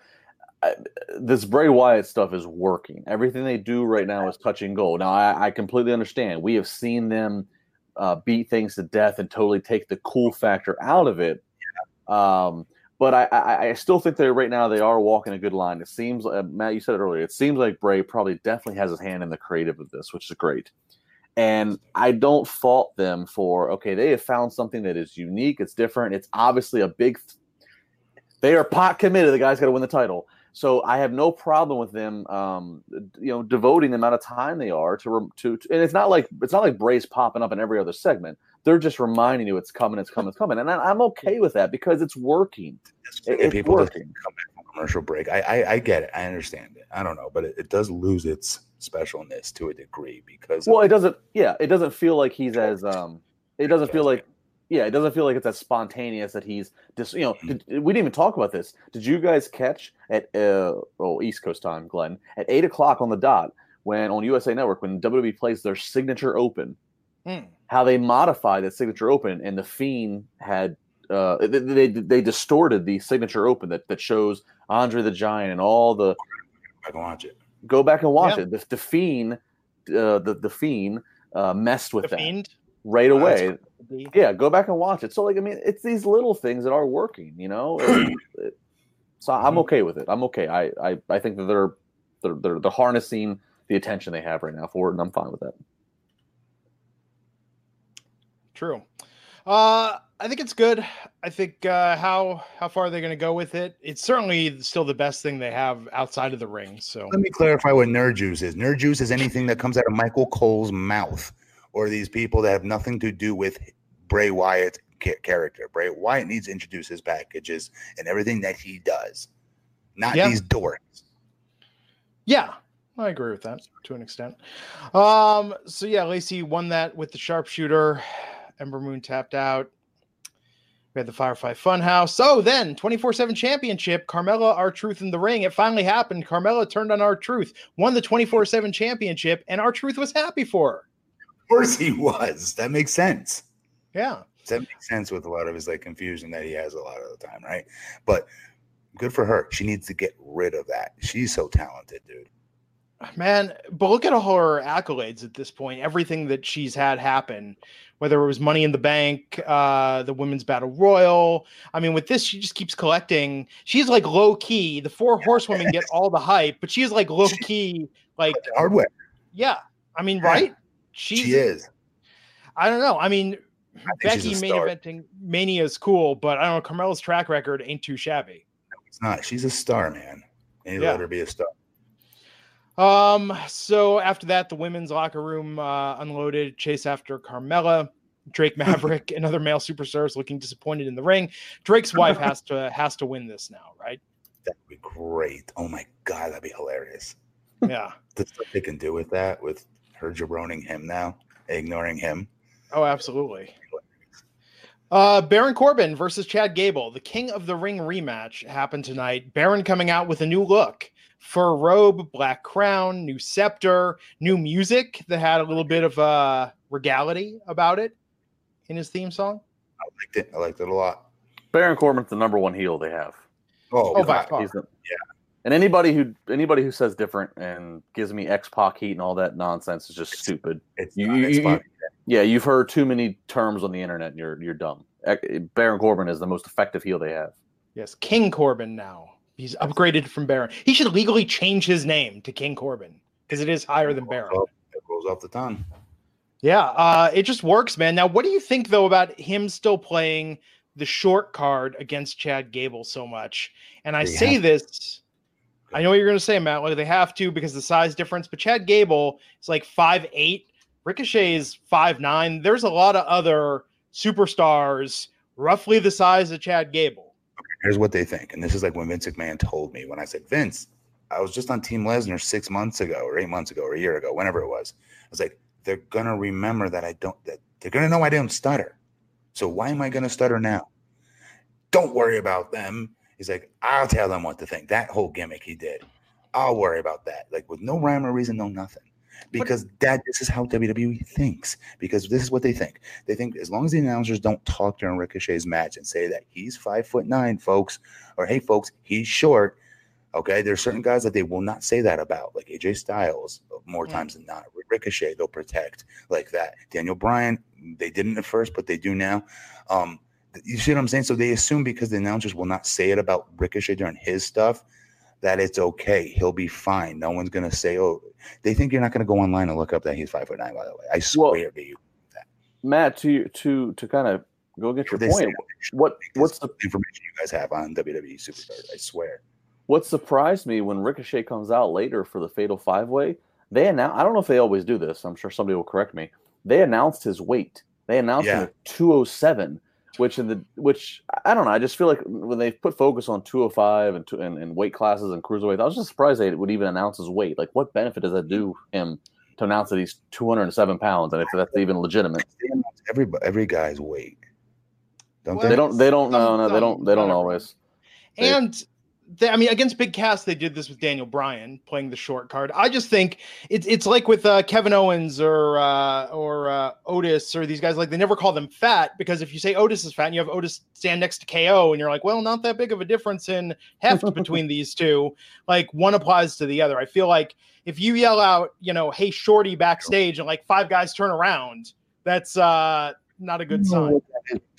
This Bray Wyatt stuff is working. Everything they do right now is touching goal. Now, I, I completely understand. We have seen them uh, beat things to death and totally take the cool factor out of it. Um, but I, I, I still think that right now they are walking a good line. It seems, uh, Matt, you said it earlier. It seems like Bray probably definitely has his hand in the creative of this, which is great. And I don't fault them for okay, they have found something that is unique. It's different. It's obviously a big. They are pot committed. The guy's got to win the title. So I have no problem with them, um, you know, devoting the amount of time they are to, to to. And it's not like it's not like Bray's popping up in every other segment. They're just reminding you it's coming, it's coming, it's coming, and I, I'm okay with that because it's working. It- it's people working. come back from commercial break. I, I I get it. I understand it. I don't know, but it, it does lose its specialness to a degree because Well, it doesn't. Yeah, it doesn't feel like he's as. um It doesn't feel like. Yeah, it doesn't feel like it's as spontaneous that he's just. You know, did, we didn't even talk about this. Did you guys catch at uh oh East Coast time, Glenn, at eight o'clock on the dot when on USA Network when WWE plays their signature open, Hmm. how they modified that signature open and the Fiend had. Uh, they, they they distorted the signature open that, that shows Andre the Giant and all the I can watch it. go back and watch Yeah. it. The, the Fiend uh, the the fiend uh, messed with The that Fiend. right Uh, away. That's- yeah, go back and watch it. So like I mean, it's these little things that are working, you know. And [clears throat] it- so I'm okay with it. I'm okay. I I, I think that they're, they're they're they're harnessing the attention they have right now for it, and I'm fine with that. True. Uh, I think it's good. I think uh, how how far are they going to go with it? It's certainly still the best thing they have outside of the ring. So Let me clarify what nerd juice is. Nerd juice is anything that comes out of Michael Cole's mouth, or these people that have nothing to do with Bray Wyatt's character. Bray Wyatt needs to introduce his packages and everything that he does, not Yeah. these dorks. yeah, I agree with that to an extent. Um, so yeah, Lacey won that with the sharpshooter. Ember Moon tapped out. We had the Firefly Funhouse. So then, 24 7 championship, Carmella, R-Truth in the ring. It finally happened. Carmella turned on R-Truth, won the 24 7 championship, and R-Truth was happy for her. Of course he was. That makes sense. Yeah. That makes sense with a lot of his like confusion that he has a lot of the time, right? But good for her. She needs to get rid of that. She's so talented, dude. Man, but look at all her accolades at this point. Everything that she's had happen, whether it was Money in the Bank, uh, the Women's Battle Royal. I mean, with this, she just keeps collecting. She's like low key. The four horsewomen get all the hype, but she's like [laughs] low key. Like, hardware. yeah. I mean, right? She's, She is. I don't know. I mean, she's Becky main eventing Mania is cool, but I don't know. Carmella's track record ain't too shabby. It's not. She's a star, man. And you Yeah. let her be a star. Um, so after that, the women's locker room uh, unloaded, chase after Carmella. Drake [laughs] Maverick and other male superstars looking disappointed in the ring. Drake's wife [laughs] has to has to win this now, right? That'd be great. Oh my god, that'd be hilarious. Yeah. The stuff they can do with that, with her jabroning him now, ignoring him. Oh, absolutely. Uh, Baron Corbin versus Chad Gable, the King of the Ring rematch happened tonight. Baron coming out with a new look, fur robe, black crown, new scepter, new music that had a little bit of uh regality about it in his theme song. I liked it. I liked it a lot. Baron Corbin's the number one heel they have. Oh, Oh, by God. far. He's the, yeah. And anybody who anybody who says different and gives me X Pac heat and all that nonsense is just stupid. it's You- you- you- Yeah, you've heard too many terms on the internet and you're you're dumb. Baron Corbin is the most effective heel they have. Yes, King Corbin now. He's upgraded from Baron. He should legally change his name to King Corbin because it is higher than Baron. It rolls off the tongue. Yeah, uh, it just works, man. Now, what do you think though about him still playing the short card against Chad Gable so much? And I They say this, I know what you're going to say, Matt. Like they have to because the size difference. But Chad Gable is like five eight. Ricochet is five nine. There's a lot of other superstars roughly the size of Chad Gable. Here's what they think. And this is like when Vince McMahon told me when I said, Vince, I was just on Team Lesnar six months ago or eight months ago or a year ago, whenever it was. I was like, they're gonna remember that I don't that they're gonna know I don't stutter. So why am I gonna stutter now? Don't worry about them. He's like, I'll tell them what to think. That whole gimmick he did. I'll worry about that. Like with no rhyme or reason, no nothing. Because that this is how WWE thinks. Because this is what they think. They think as long as the announcers don't talk during Ricochet's match and say that he's five foot nine, folks, or hey, folks, he's short. Okay, there's certain guys that they will not say that about, like AJ Styles, more Mm. times than not. Ricochet, they'll protect like that. Daniel Bryan, they didn't at first, but they do now. Um, you see what I'm saying? So they assume because the announcers will not say it about Ricochet during his stuff, that it's okay. He'll be fine. No one's gonna say, "Oh." They think you're not gonna go online and look up that he's five foot nine. By the way, I Well, swear to you. Matt, to to to kind of go get your They point. What [laughs] what's the information you guys have on WWE Superstars? I swear. what surprised me when Ricochet comes out later for the Fatal Five Way? They announced. I don't know if they always do this. I'm sure somebody will correct me. They announced his weight. They announced him at 207, which in the which I don't know. I just feel like when they put focus on 205 and two, and, and weight classes and cruiserweight, I was just surprised they would even announce his weight. Like, what benefit does that do him to announce that he's 207 pounds and if that's even legitimate? Every every guy's weight. Don't Well, They don't. They don't. No, no, they don't. They don't not always. They- And they, I mean, against Big Cass, they did this with Daniel Bryan playing the short card. I just think it's it's like with uh, Kevin Owens or uh, or uh, Otis or these guys. Like they never call them fat because if you say Otis is fat, and you have Otis stand next to KO, and you're like, well, not that big of a difference in heft [laughs] between these two. Like one applies to the other. I feel like if you yell out, you know, "Hey, Shorty" backstage, and like five guys turn around, that's uh not a good sign.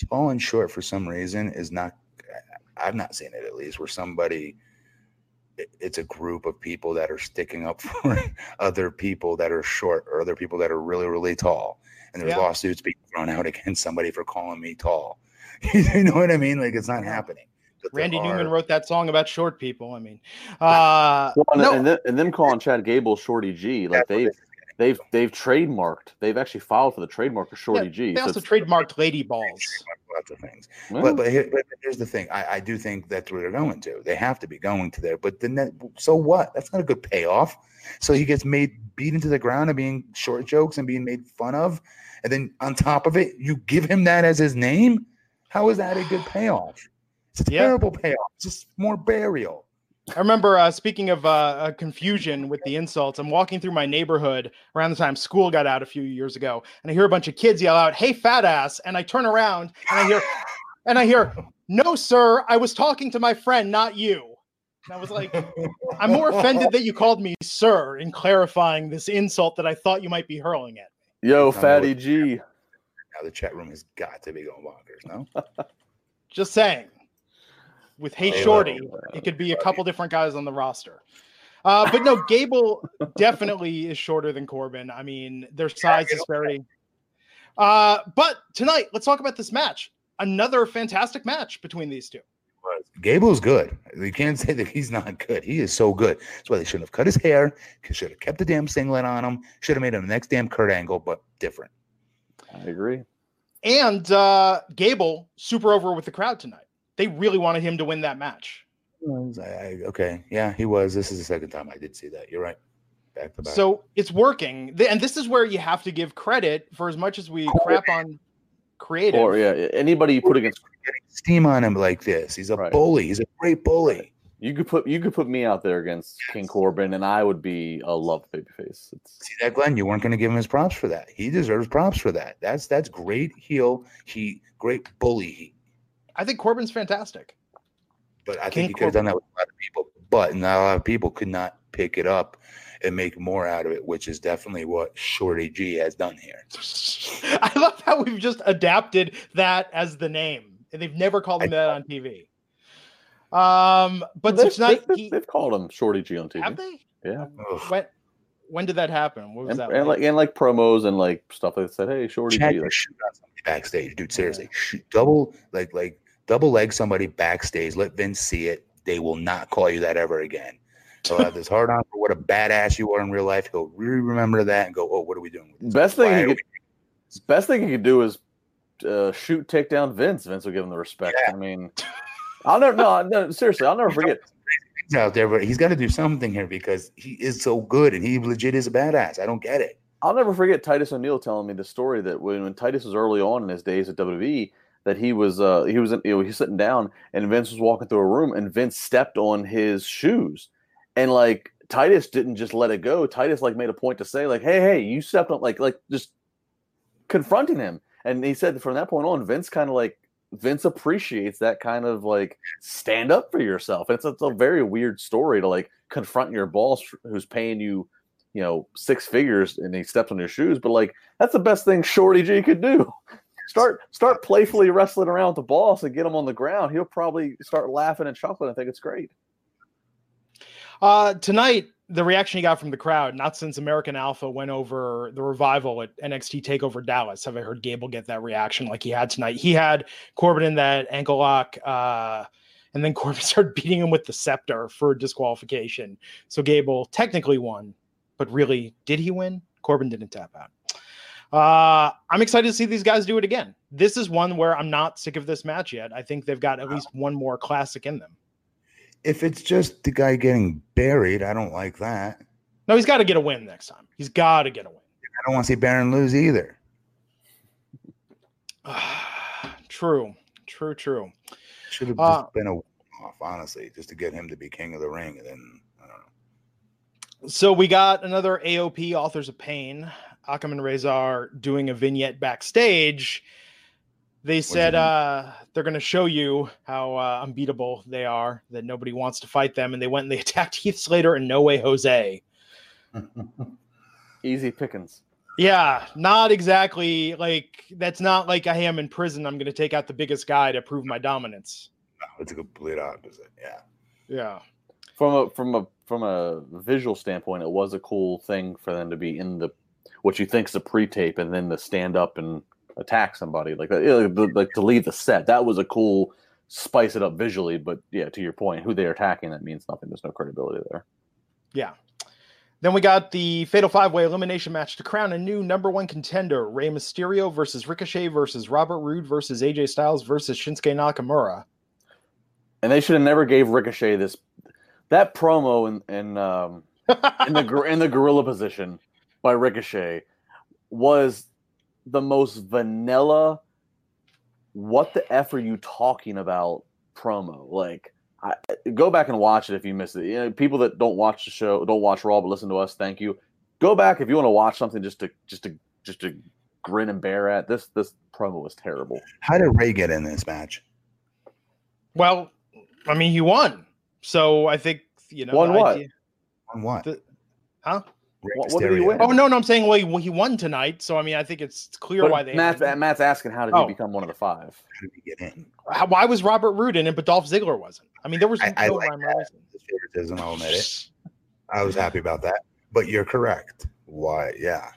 Tall and short for some reason is not I've not seen it at least where somebody it's a group of people that are sticking up [laughs] for other people that are short or other people that are really really tall and there's yeah. lawsuits being thrown out [laughs] against somebody for calling me tall [laughs] you know what i mean like it's not happening randy newman wrote that song about short people i mean uh well, and, no. and, then, and them calling chad gable shorty g like they They've they've trademarked. They've actually filed for the trademark of Shorty yeah, G. They so also trademarked Lady Balls. Lots of things. Well, but, but, here, but, here's the thing. I, I, do think that's where they're going to. They have to be going to there. But then that, so what? That's not a good payoff. So he gets made beat into the ground and being short jokes and being made fun of, and then on top of it, you give him that as his name. How is that a good payoff? It's a terrible payoff. It's just more burial. I remember uh, speaking of uh, confusion with the insults. I'm walking through my neighborhood around the time school got out a few years ago, and I hear a bunch of kids yell out, "Hey, fat ass!" And I turn around and I hear, [laughs] and I hear, "No, sir, I was talking to my friend, not you." And I was like, "I'm more offended that you called me sir in clarifying this insult that I thought you might be hurling at me." Yo, fatty G. Now the chat room has got to be going bonkers. No, [laughs] just saying with Hey Shorty, it could be a couple different guys on the roster. Uh, but no, Gable definitely is shorter than Corbin. I mean, their size is very. Uh, but tonight, let's talk about this match. Another fantastic match between these two. Gable's good. You can't say that he's not good. He is so good. That's why they shouldn't have cut his hair. Should have kept the damn singlet on him. Should have made him the next damn Kurt Angle, but different. I agree. And uh, Gable super over with the crowd tonight they really wanted him to win that match. I, I, okay, yeah, he was. This is the second time I did see that. You're right. Back to back. So it's working, and this is where you have to give credit for as much as we crap on creative. Or yeah, anybody you put against getting steam on him like this. He's a right. bully. He's a great bully. You could put you could put me out there against yes. King Corbin, and I would be a love babyface. It's... See that, Glenn? You weren't going to give him his props for that. He deserves props for that. That's that's great heel. He great bully. He I think Corbin's fantastic. But I King think he could have done that with a lot of people, but not a lot of people could not pick it up and make more out of it, which is definitely what Shorty G has done here. [laughs] I love how we've just adapted that as the name, and they've never called him I, that on TV. Um, but they've, tonight they've, he, they've, called him Shorty G on TV. Have they? Yeah. When when did that happen? What was and, that? And like? like and like promos and like stuff that said, "Hey, Shorty Check G." Like, backstage, dude. Seriously, shoot, double like like double leg somebody backstage, let Vince see it. They will not call you that ever again. So have this [laughs] hard on for what a badass you are in real life. He'll really remember that and go, "Oh, what are we doing?" Best thing he could, best thing he could do is uh, shoot, take down Vince. Vince will give him the respect. Yeah. I mean, I'll never no, no seriously, I'll never [laughs] forget. Out there, but he's got to do something here because he is so good and he legit is a badass. I don't get it. I'll never forget Titus O'Neil telling me the story that when, when Titus was early on in his days at WWE, that he was uh, he was you know, he's sitting down and Vince was walking through a room and Vince stepped on his shoes and like Titus didn't just let it go. Titus like made a point to say like, "Hey, hey, you stepped on like like just confronting him." And he said from that point on, Vince kind of like Vince appreciates that kind of like stand up for yourself. It's, it's a very weird story to like confront your boss who's paying you, you know, six figures and he steps on your shoes. But like that's the best thing Shorty G could do [laughs] start start playfully wrestling around with the boss and get him on the ground. He'll probably start laughing and chuckling and think it's great. Uh, tonight, the reaction he got from the crowd, not since American Alpha went over the revival at NXT Takeover Dallas, have I heard Gable get that reaction like he had tonight. He had Corbin in that ankle lock, uh, and then [laughs] Corbin started beating him with the scepter for disqualification. So Gable technically won, but really, did he win? Corbin didn't tap out. Uh, I'm excited to see these guys do it again. This is one where I'm not sick of this match yet. I think they've got at least one more classic in them. If it's just the guy getting buried, I don't like that. No, he's got to get a win next time. He's got to get a win. I don't want to see Baron lose either. [sighs] true, true, true. Should have uh, been a off, honestly, just to get him to be king of the ring. And then I don't know. So we got another AOP Authors of Pain. Akam and Rezar doing a vignette backstage. They said uh, they're going to show you how uh, unbeatable they are, that nobody wants to fight them. And they went and they [laughs] attacked Heath Slater and No Way Jose. [laughs] Easy pickings. Yeah, not exactly like that's not like I am in prison. I'm going to take out the biggest guy to prove my dominance. No, it's a complete opposite. Yeah. Yeah. From a from a from a visual standpoint, it was a cool thing for them to be in the what you think is a pre-tape and then to stand up and attack somebody like that, like to leave the set. That was a cool spice it up visually. But yeah, to your point, who they're attacking that means nothing. There's no credibility there. Yeah. Then we got the Fatal Five Way Elimination match to crown a new number one contender: Rey Mysterio versus Ricochet versus Robert Roode versus AJ Styles versus Shinsuke Nakamura. And they should have never gave Ricochet this that promo in in um, in the in the gorilla position by Ricochet was the most vanilla. What the f are you talking about? Promo like I, go back and watch it if you missed it. You know, people that don't watch the show, don't watch Raw, but listen to us. Thank you. Go back if you want to watch something just to just to just to grin and bear at. This this promo was terrible. How did Rey get in this match? Well, I mean, he won, so I think you know. Won what? Idea, on what? The, huh? What, what, did he win? Oh no, no, I'm saying well, he, he won tonight, so I mean, I think it's clear but why they. Matt's, Matt's asking how did oh. he become one of the five? How did he get in? How, why was Robert Roode in it, but Dolph Ziggler wasn't? I mean, there was I, no I like that. favoritism. I'll admit it. [laughs] I was happy about that, but you're correct. Why? Yeah.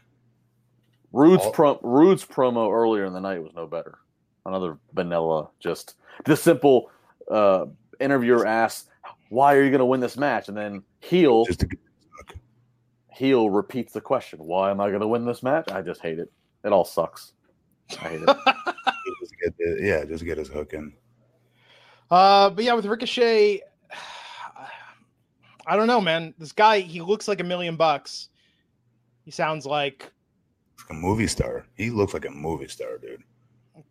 Roode's, pro- Roode's promo earlier in the night was no better. Another vanilla, just the simple uh, interviewer asks, "Why are you going to win this match?" And then heel just to heel repeats the question, "Why am I going to win this match?" I just hate it. It all sucks. I hate it. [laughs] just get the, yeah, just get his hook in. Uh, but yeah, with Ricochet, [sighs] I don't know, man. This guy, he looks like a million bucks. He sounds like a movie star. He looks like a movie star, dude.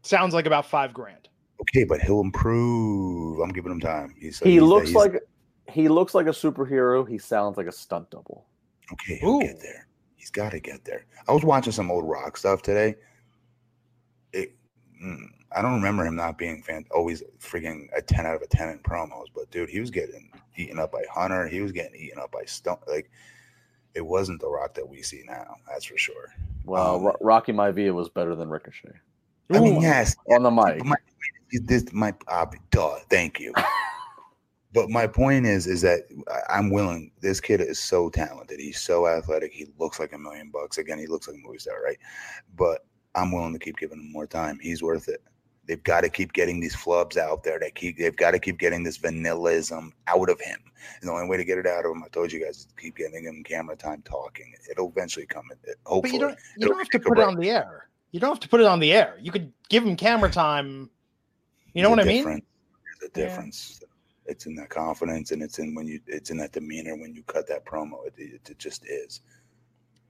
Sounds like about five grand. Okay, but he'll improve. I'm giving him time. He's, he he's, looks he's, like he looks like a superhero. He sounds like a stunt double. Okay, he'll Ooh. get there. He's got to get there. I was watching some old rock stuff today. It, mm, I don't remember him not being fan, always freaking a 10 out of a 10 in promos, but dude, he was getting eaten up by Hunter. He was getting eaten up by Stone. Like, it wasn't the rock that we see now. That's for sure. Well, um, Rocky Maivia was better than Ricochet. I mean, yes. On the mic. My, this, my, uh, duh, thank you. [laughs] but my point is, is that I'm willing. This kid is so talented. He's so athletic. He looks like a million bucks. Again, he looks like a movie star, right? But I'm willing to keep giving him more time. He's worth it. They've got to keep getting these flubs out there. They keep. They've got to keep getting this vanillism out of him. And the only way to get it out of him, I told you guys, is keep getting him camera time talking. It'll eventually come. Hopefully, but you don't. You don't have to put it on the air. You don't have to put it on the air. You could give him camera time. You know what I mean? There's a difference. Yeah. It's in that confidence, and it's in when you. It's in that demeanor when you cut that promo. It, it, it just is.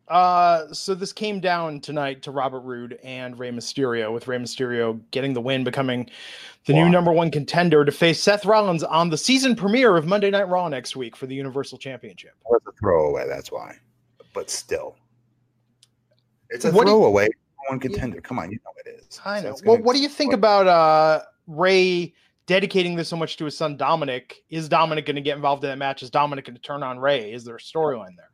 Uh, so this came down tonight to Robert Roode and Rey Mysterio, with Rey Mysterio getting the win, becoming the wow. new number one contender to face Seth Rollins on the season premiere of Monday Night Raw next week for the Universal Championship. It was a throwaway, that's why. But still, it's a what throwaway. You, one contender. Come on, you know it is. I know. So well, what do you think about uh Rey dedicating this so much to his son Dominic? Is Dominic going to get involved in that match? Is Dominic going to turn on Rey? Is there a storyline there?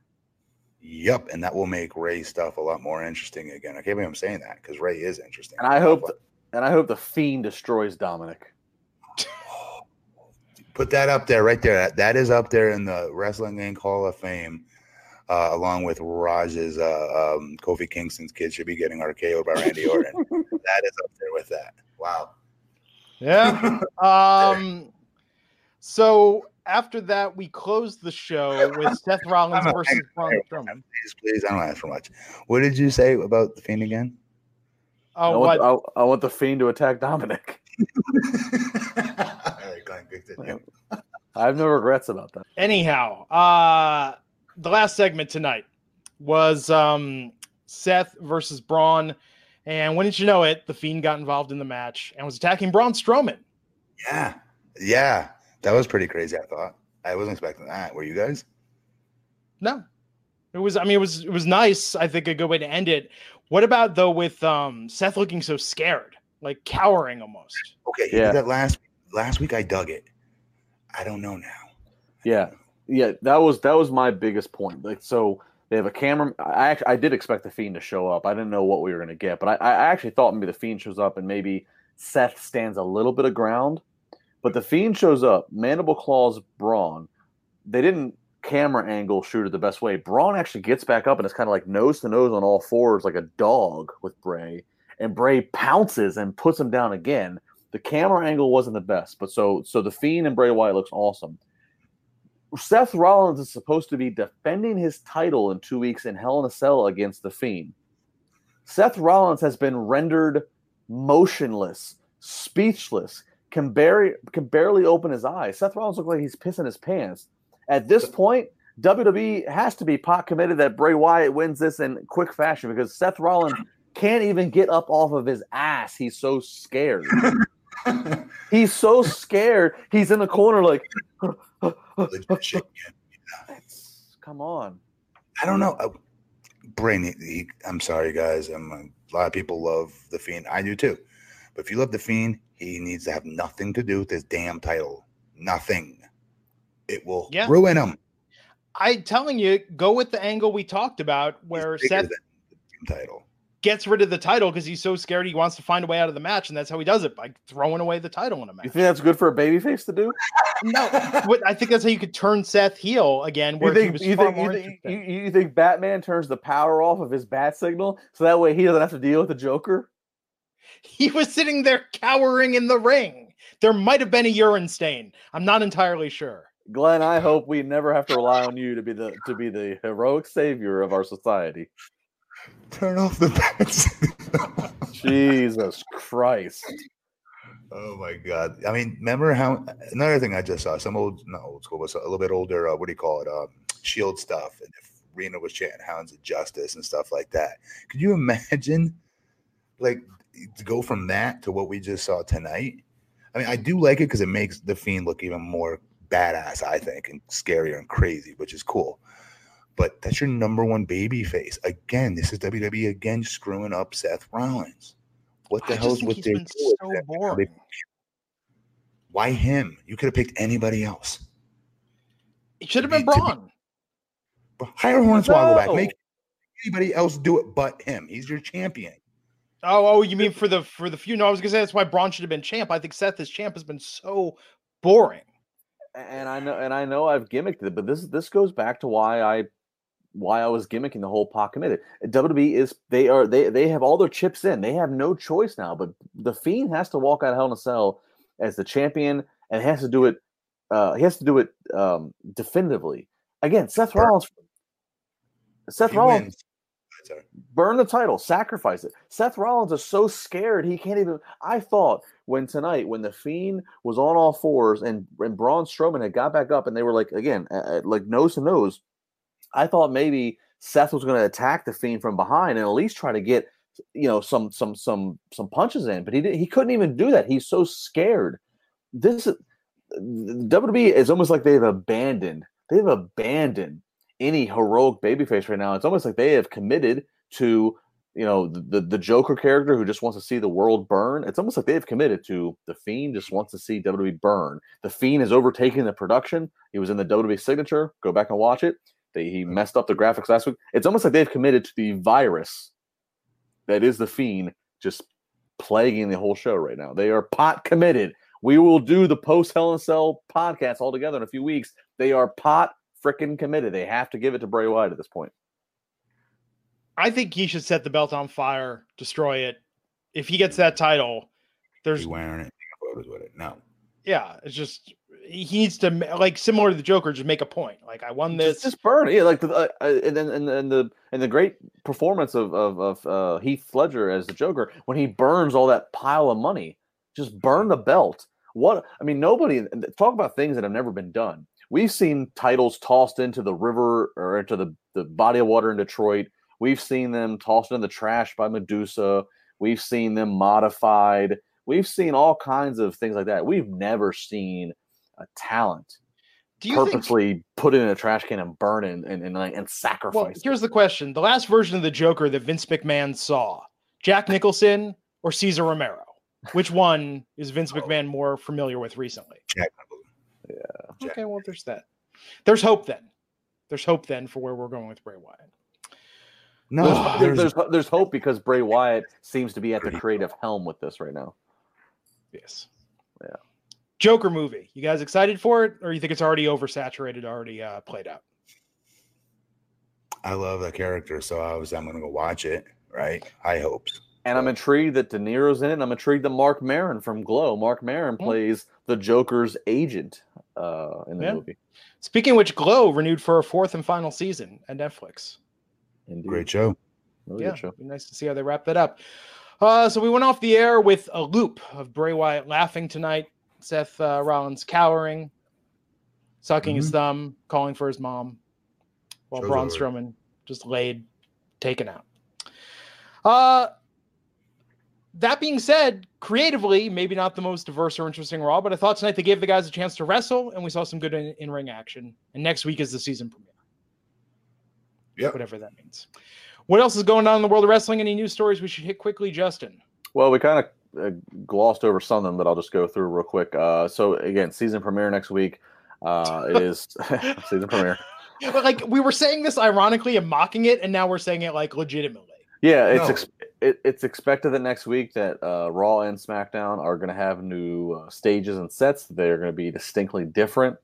Yep, and that will make Rey stuff a lot more interesting again. I can't believe I'm saying that because Rey is interesting. And I hope, the, and I hope the Fiend destroys Dominic. [sighs] Put that up there, right there. That, that is up there in the Wrestling Inc. Hall of Fame, uh, along with Raj's uh, um, Kofi Kingston's kid should be getting RKO'd by Randy Orton. [laughs] that is up there with that. Wow. Yeah. [laughs] um. So after that, we closed the show with [laughs] Seth Rollins versus Braun Strowman. Please, please, I don't ask for much. What did you say about the Fiend again? Oh, I want, what? I, I want the Fiend to attack Dominic. [laughs] I have no regrets about that. Anyhow, uh, the last segment tonight was um, Seth versus Braun. And wouldn't you know it, the Fiend got involved in the match and was attacking Braun Strowman. Yeah. Yeah That was pretty crazy. I thought I wasn't expecting that. Were you guys? No, it was. I mean, it was. It was nice. I think a good way to end it. What about though with um, Seth looking so scared, like cowering almost? Okay, yeah. That last last week I dug it. I don't know now. Yeah, yeah. That was that was my biggest point. Like, so they have a camera. I actually, I did expect the Fiend to show up. I didn't know what we were going to get, but I, I actually thought maybe the Fiend shows up and maybe Seth stands a little bit of ground. But the Fiend shows up, Mandible Claws Braun. They didn't camera angle shoot it the best way. Braun actually gets back up and it's kind of like nose to nose on all fours, like a dog with Bray. And Bray pounces and puts him down again. The camera angle wasn't the best, but so so the Fiend and Bray Wyatt looks awesome. Seth Rollins is supposed to be defending his title in two weeks in Hell in a Cell against the Fiend. Seth Rollins has been rendered motionless, speechless, can barely can barely open his eyes. Seth Rollins looks like he's pissing his pants. At this point, WWE has to be pot committed that Bray Wyatt wins this in quick fashion because Seth Rollins can't even get up off of his ass. He's so scared. [laughs] he's so scared. He's in the corner like Come on. I don't know. Uh, Brain, he, he, I'm sorry, guys. I'm, a lot of people love the Fiend. I do too. But if you love the Fiend, he needs to have nothing to do with his damn title. Nothing. It will yeah. ruin him. I'm telling you, go with the angle we talked about, where Seth title gets rid of the title because he's so scared he wants to find a way out of the match, and that's how he does it by throwing away the title in a match. You think that's good for a babyface to do? no, I think that's how you could turn Seth heel again. Where you think, you think, you, think you, you think Batman turns the power off of his bat signal so that way he doesn't have to deal with the Joker? He was sitting there cowering in the ring. There might have been a urine stain. I'm not entirely sure. Glenn, I hope we never have to rely on you to be the to be the heroic savior of our society. Turn off the bats. Jesus Christ. Oh my god! I mean, remember how another thing I just saw some old, not old school, but a little bit older. Uh, what do you call it? Um, Shield stuff, and if Rena was chanting "Hounds of Justice" and stuff like that. Could you imagine, like, to go from that to what we just saw tonight? I mean, I do like it because it makes the Fiend look even more badass, I think, and scarier and crazy, which is cool but that's your number one baby face. Again, this is WWE again screwing up Seth Rollins. What the hell is with their so. Why him? You could have picked anybody else. It should have been Braun. hire Hornswoggle no. back. Make anybody else do it but him. He's your champion. Oh, oh, you mean for the for the few? No, I was gonna say that's why Braun should have been champ. I think Seth as champ has been so boring. And I know, and I know I've gimmicked it, but this this goes back to why I why I was gimmicking the whole pot committed. WWE is they are they they have all their chips in. They have no choice now. But the Fiend has to walk out of Hell in a Cell as the champion and has to do it. Uh, he has to do it um, definitively. Again, Seth Rollins. Seth he Rollins. Wins. Burn the title, sacrifice it. Seth Rollins is so scared he can't even. I thought when tonight, when the Fiend was on all fours and and Braun Strowman had got back up and they were like again, uh, like nose to nose, I thought maybe Seth was going to attack the Fiend from behind and at least try to get you know some some some some punches in, but he did, he couldn't even do that. He's so scared. This WWE is almost like they've abandoned they've abandoned any heroic babyface right now. It's almost like they have committed to you know the, the, Joker character who just wants to see the world burn. It's almost like they've committed to the Fiend just wants to see WWE burn. The Fiend is overtaking the production. He was in the WWE signature. Go back and watch it. They, he messed up the graphics last week. It's almost like they've committed to the virus that is the fiend just plaguing the whole show right now. They are pot committed. We will do the post Hell and a Cell podcast all together in a few weeks. They are pot freaking committed. They have to give it to Bray Wyatt at this point. I think he should set the belt on fire, destroy it. If he gets that title, there's He's wearing it. Photos with it. No. Yeah, it's just he needs to like similar to the Joker, just make a point. Like I won this. Just, just burn, yeah. Like the uh, uh, and then and, and the and the great performance of of, of uh, Heath Ledger as the Joker when he burns all that pile of money, just burn the belt. What I mean, nobody talk about things that have never been done. We've seen titles tossed into the river or into the, the body of water in Detroit. We've seen them tossed in the trash by Medusa. We've seen them modified. We've seen all kinds of things like that. We've never seen a talent Do you purposely think? put it in a trash can and burn it and and, and, and sacrifice. Well, it. here's the question: the last version of the Joker that Vince McMahon saw, Jack [laughs] Nicholson or Cesar Romero? Which one is Vince McMahon more familiar with recently? Jack. Jack. Okay, well, there's that. There's hope then. There's hope then for where we're going with Bray Wyatt. No, there's, there's, there's there's hope because Bray Wyatt seems to be at the creative helm with this right now. Yes. Yeah. Joker movie. You guys excited for it, or you think it's already oversaturated, already uh, played out? I love the character, so I was I'm gonna go watch it. Right, high hopes. And I'm intrigued that De Niro's in it. And I'm intrigued that Marc Maron from Glow, Marc Maron Hmm. plays the Joker's agent uh, in the Yeah. movie. Speaking of which, Glow renewed for a fourth and final season at Netflix. Indeed. Great show. Really yeah, good show. be nice to see how they wrap that up. Uh, so we went off the air with a loop of Bray Wyatt laughing tonight, Seth uh, Rollins cowering, sucking his thumb, calling for his mom, while Show's Braun over. Strowman just laid, taken out. Uh, that being said, creatively, maybe not the most diverse or interesting Raw, but I thought tonight they gave the guys a chance to wrestle, and we saw some good in ring action. And next week is the season premiere Yeah. whatever that means. What else is going on in the world of wrestling? Any news stories we should hit quickly, Justin? Well, we kind of uh, glossed over some of them, but I'll just go through real quick. Uh, so again, season premiere next week. Uh, it [laughs] is [laughs] season premiere. But like we were saying this ironically and mocking it, and now we're saying it like legitimately. Yeah, it's No. ex- it, it's expected that next week that uh, Raw and SmackDown are going to have new uh, stages and sets. They're going to be distinctly different.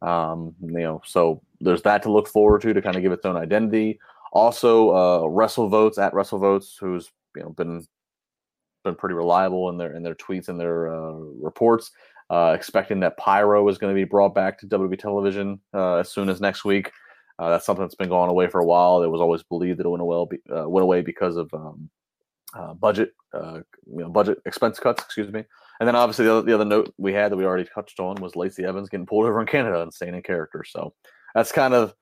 Um, you know, so there's that to look forward to to kind of give its own identity. Also, uh, Wrestle Votes at Wrestle Votes, who's you know been been pretty reliable in their in their tweets and their uh, reports. Uh, expecting that Pyro is going to be brought back to WWE television uh, as soon as next week. Uh, that's something that's been going away for a while. It was always believed that it went away, uh, went away because of um, uh, budget, you know, budget expense cuts. Excuse me. And then obviously the other, the other note we had that we already touched on was Lacey Evans getting pulled over in Canada and staying in character. So that's kind of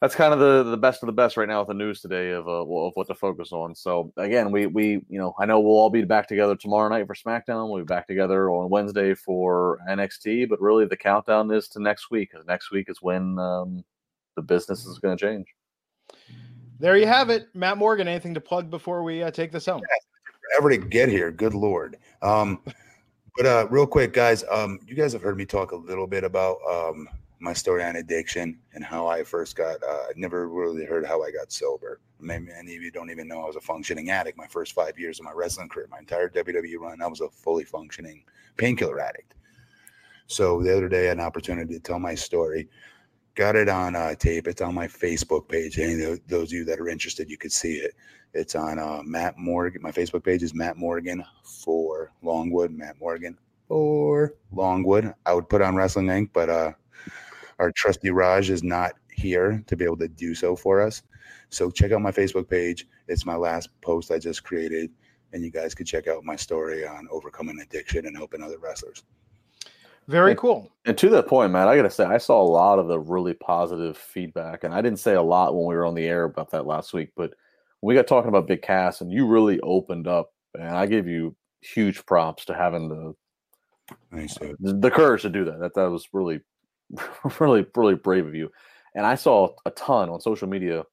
that's kind of the the best of the best right now with the news today of uh, of what to focus on. So again, we we you know I know we'll all be back together tomorrow night for SmackDown. We'll be back together on Wednesday for NXT, but really the countdown is to next week because next week is when um, the business is going to change. There you have it, Matt Morgan. Anything to plug before we uh, take this home? Ever to get here. Good lord. Um, but uh, real quick, guys, um, you guys have heard me talk a little bit about um my story on addiction and how I first got. Uh, I never really heard how I got sober. Maybe many of you don't even know I was a functioning addict. My first five years of my wrestling career, my entire WWE run, I was a fully functioning painkiller addict. So the other day, I had an opportunity to tell my story. Got it on uh, tape. It's on my Facebook page. Any of those of you that are interested, you could see it. It's on uh, Matt Morgan. My Facebook page is Matt Morgan for Longwood. Matt Morgan for Longwood. I would put on Wrestling Inc., but uh, our trusty Raj is not here to be able to do so for us. So check out my Facebook page. It's my last post I just created, and you guys could check out my story on overcoming addiction and helping other wrestlers. Very Yeah. cool. And to that point, Matt, I got to say, I saw a lot of the really positive feedback. And I didn't say a lot when we were on the air about that last week, but we got talking about Big Cass, and you really opened up. And I give you huge props to having the Nice, the, the courage to do that. That that was really, [laughs] really, really brave of you. And I saw a ton on social media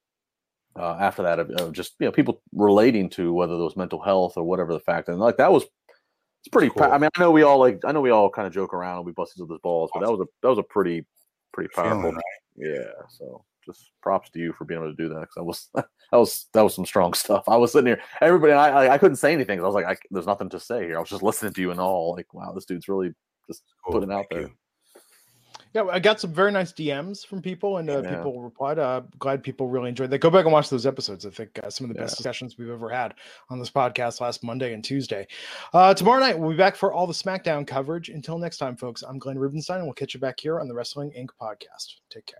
uh, after that of, of just you know people relating to whether it was mental health or whatever the fact, and like that was it's pretty. Cool. I mean, I know we all like I know we all kind of joke around and we bust each other's balls, but that was a that was a pretty pretty powerful. Yeah. So just props to you for being able to do that because that was [laughs] that was that was some strong stuff. I was sitting here, everybody, and I I, I couldn't say anything I was like, I, there's nothing to say here. I was just listening to you and all like, wow, this dude's really just Cool. putting it out Thank there. you. Yeah, I got some very nice DMs from people, and uh, Yeah. people replied. Uh, glad people really enjoyed that. Go back and watch those episodes. I think uh, some of the best Yeah. discussions we've ever had on this podcast last Monday and Tuesday. Uh, tomorrow night, we'll be back for all the SmackDown coverage. Until next time, folks, I'm Glenn Rubenstein, and we'll catch you back here on the Wrestling Inc. podcast. Take care.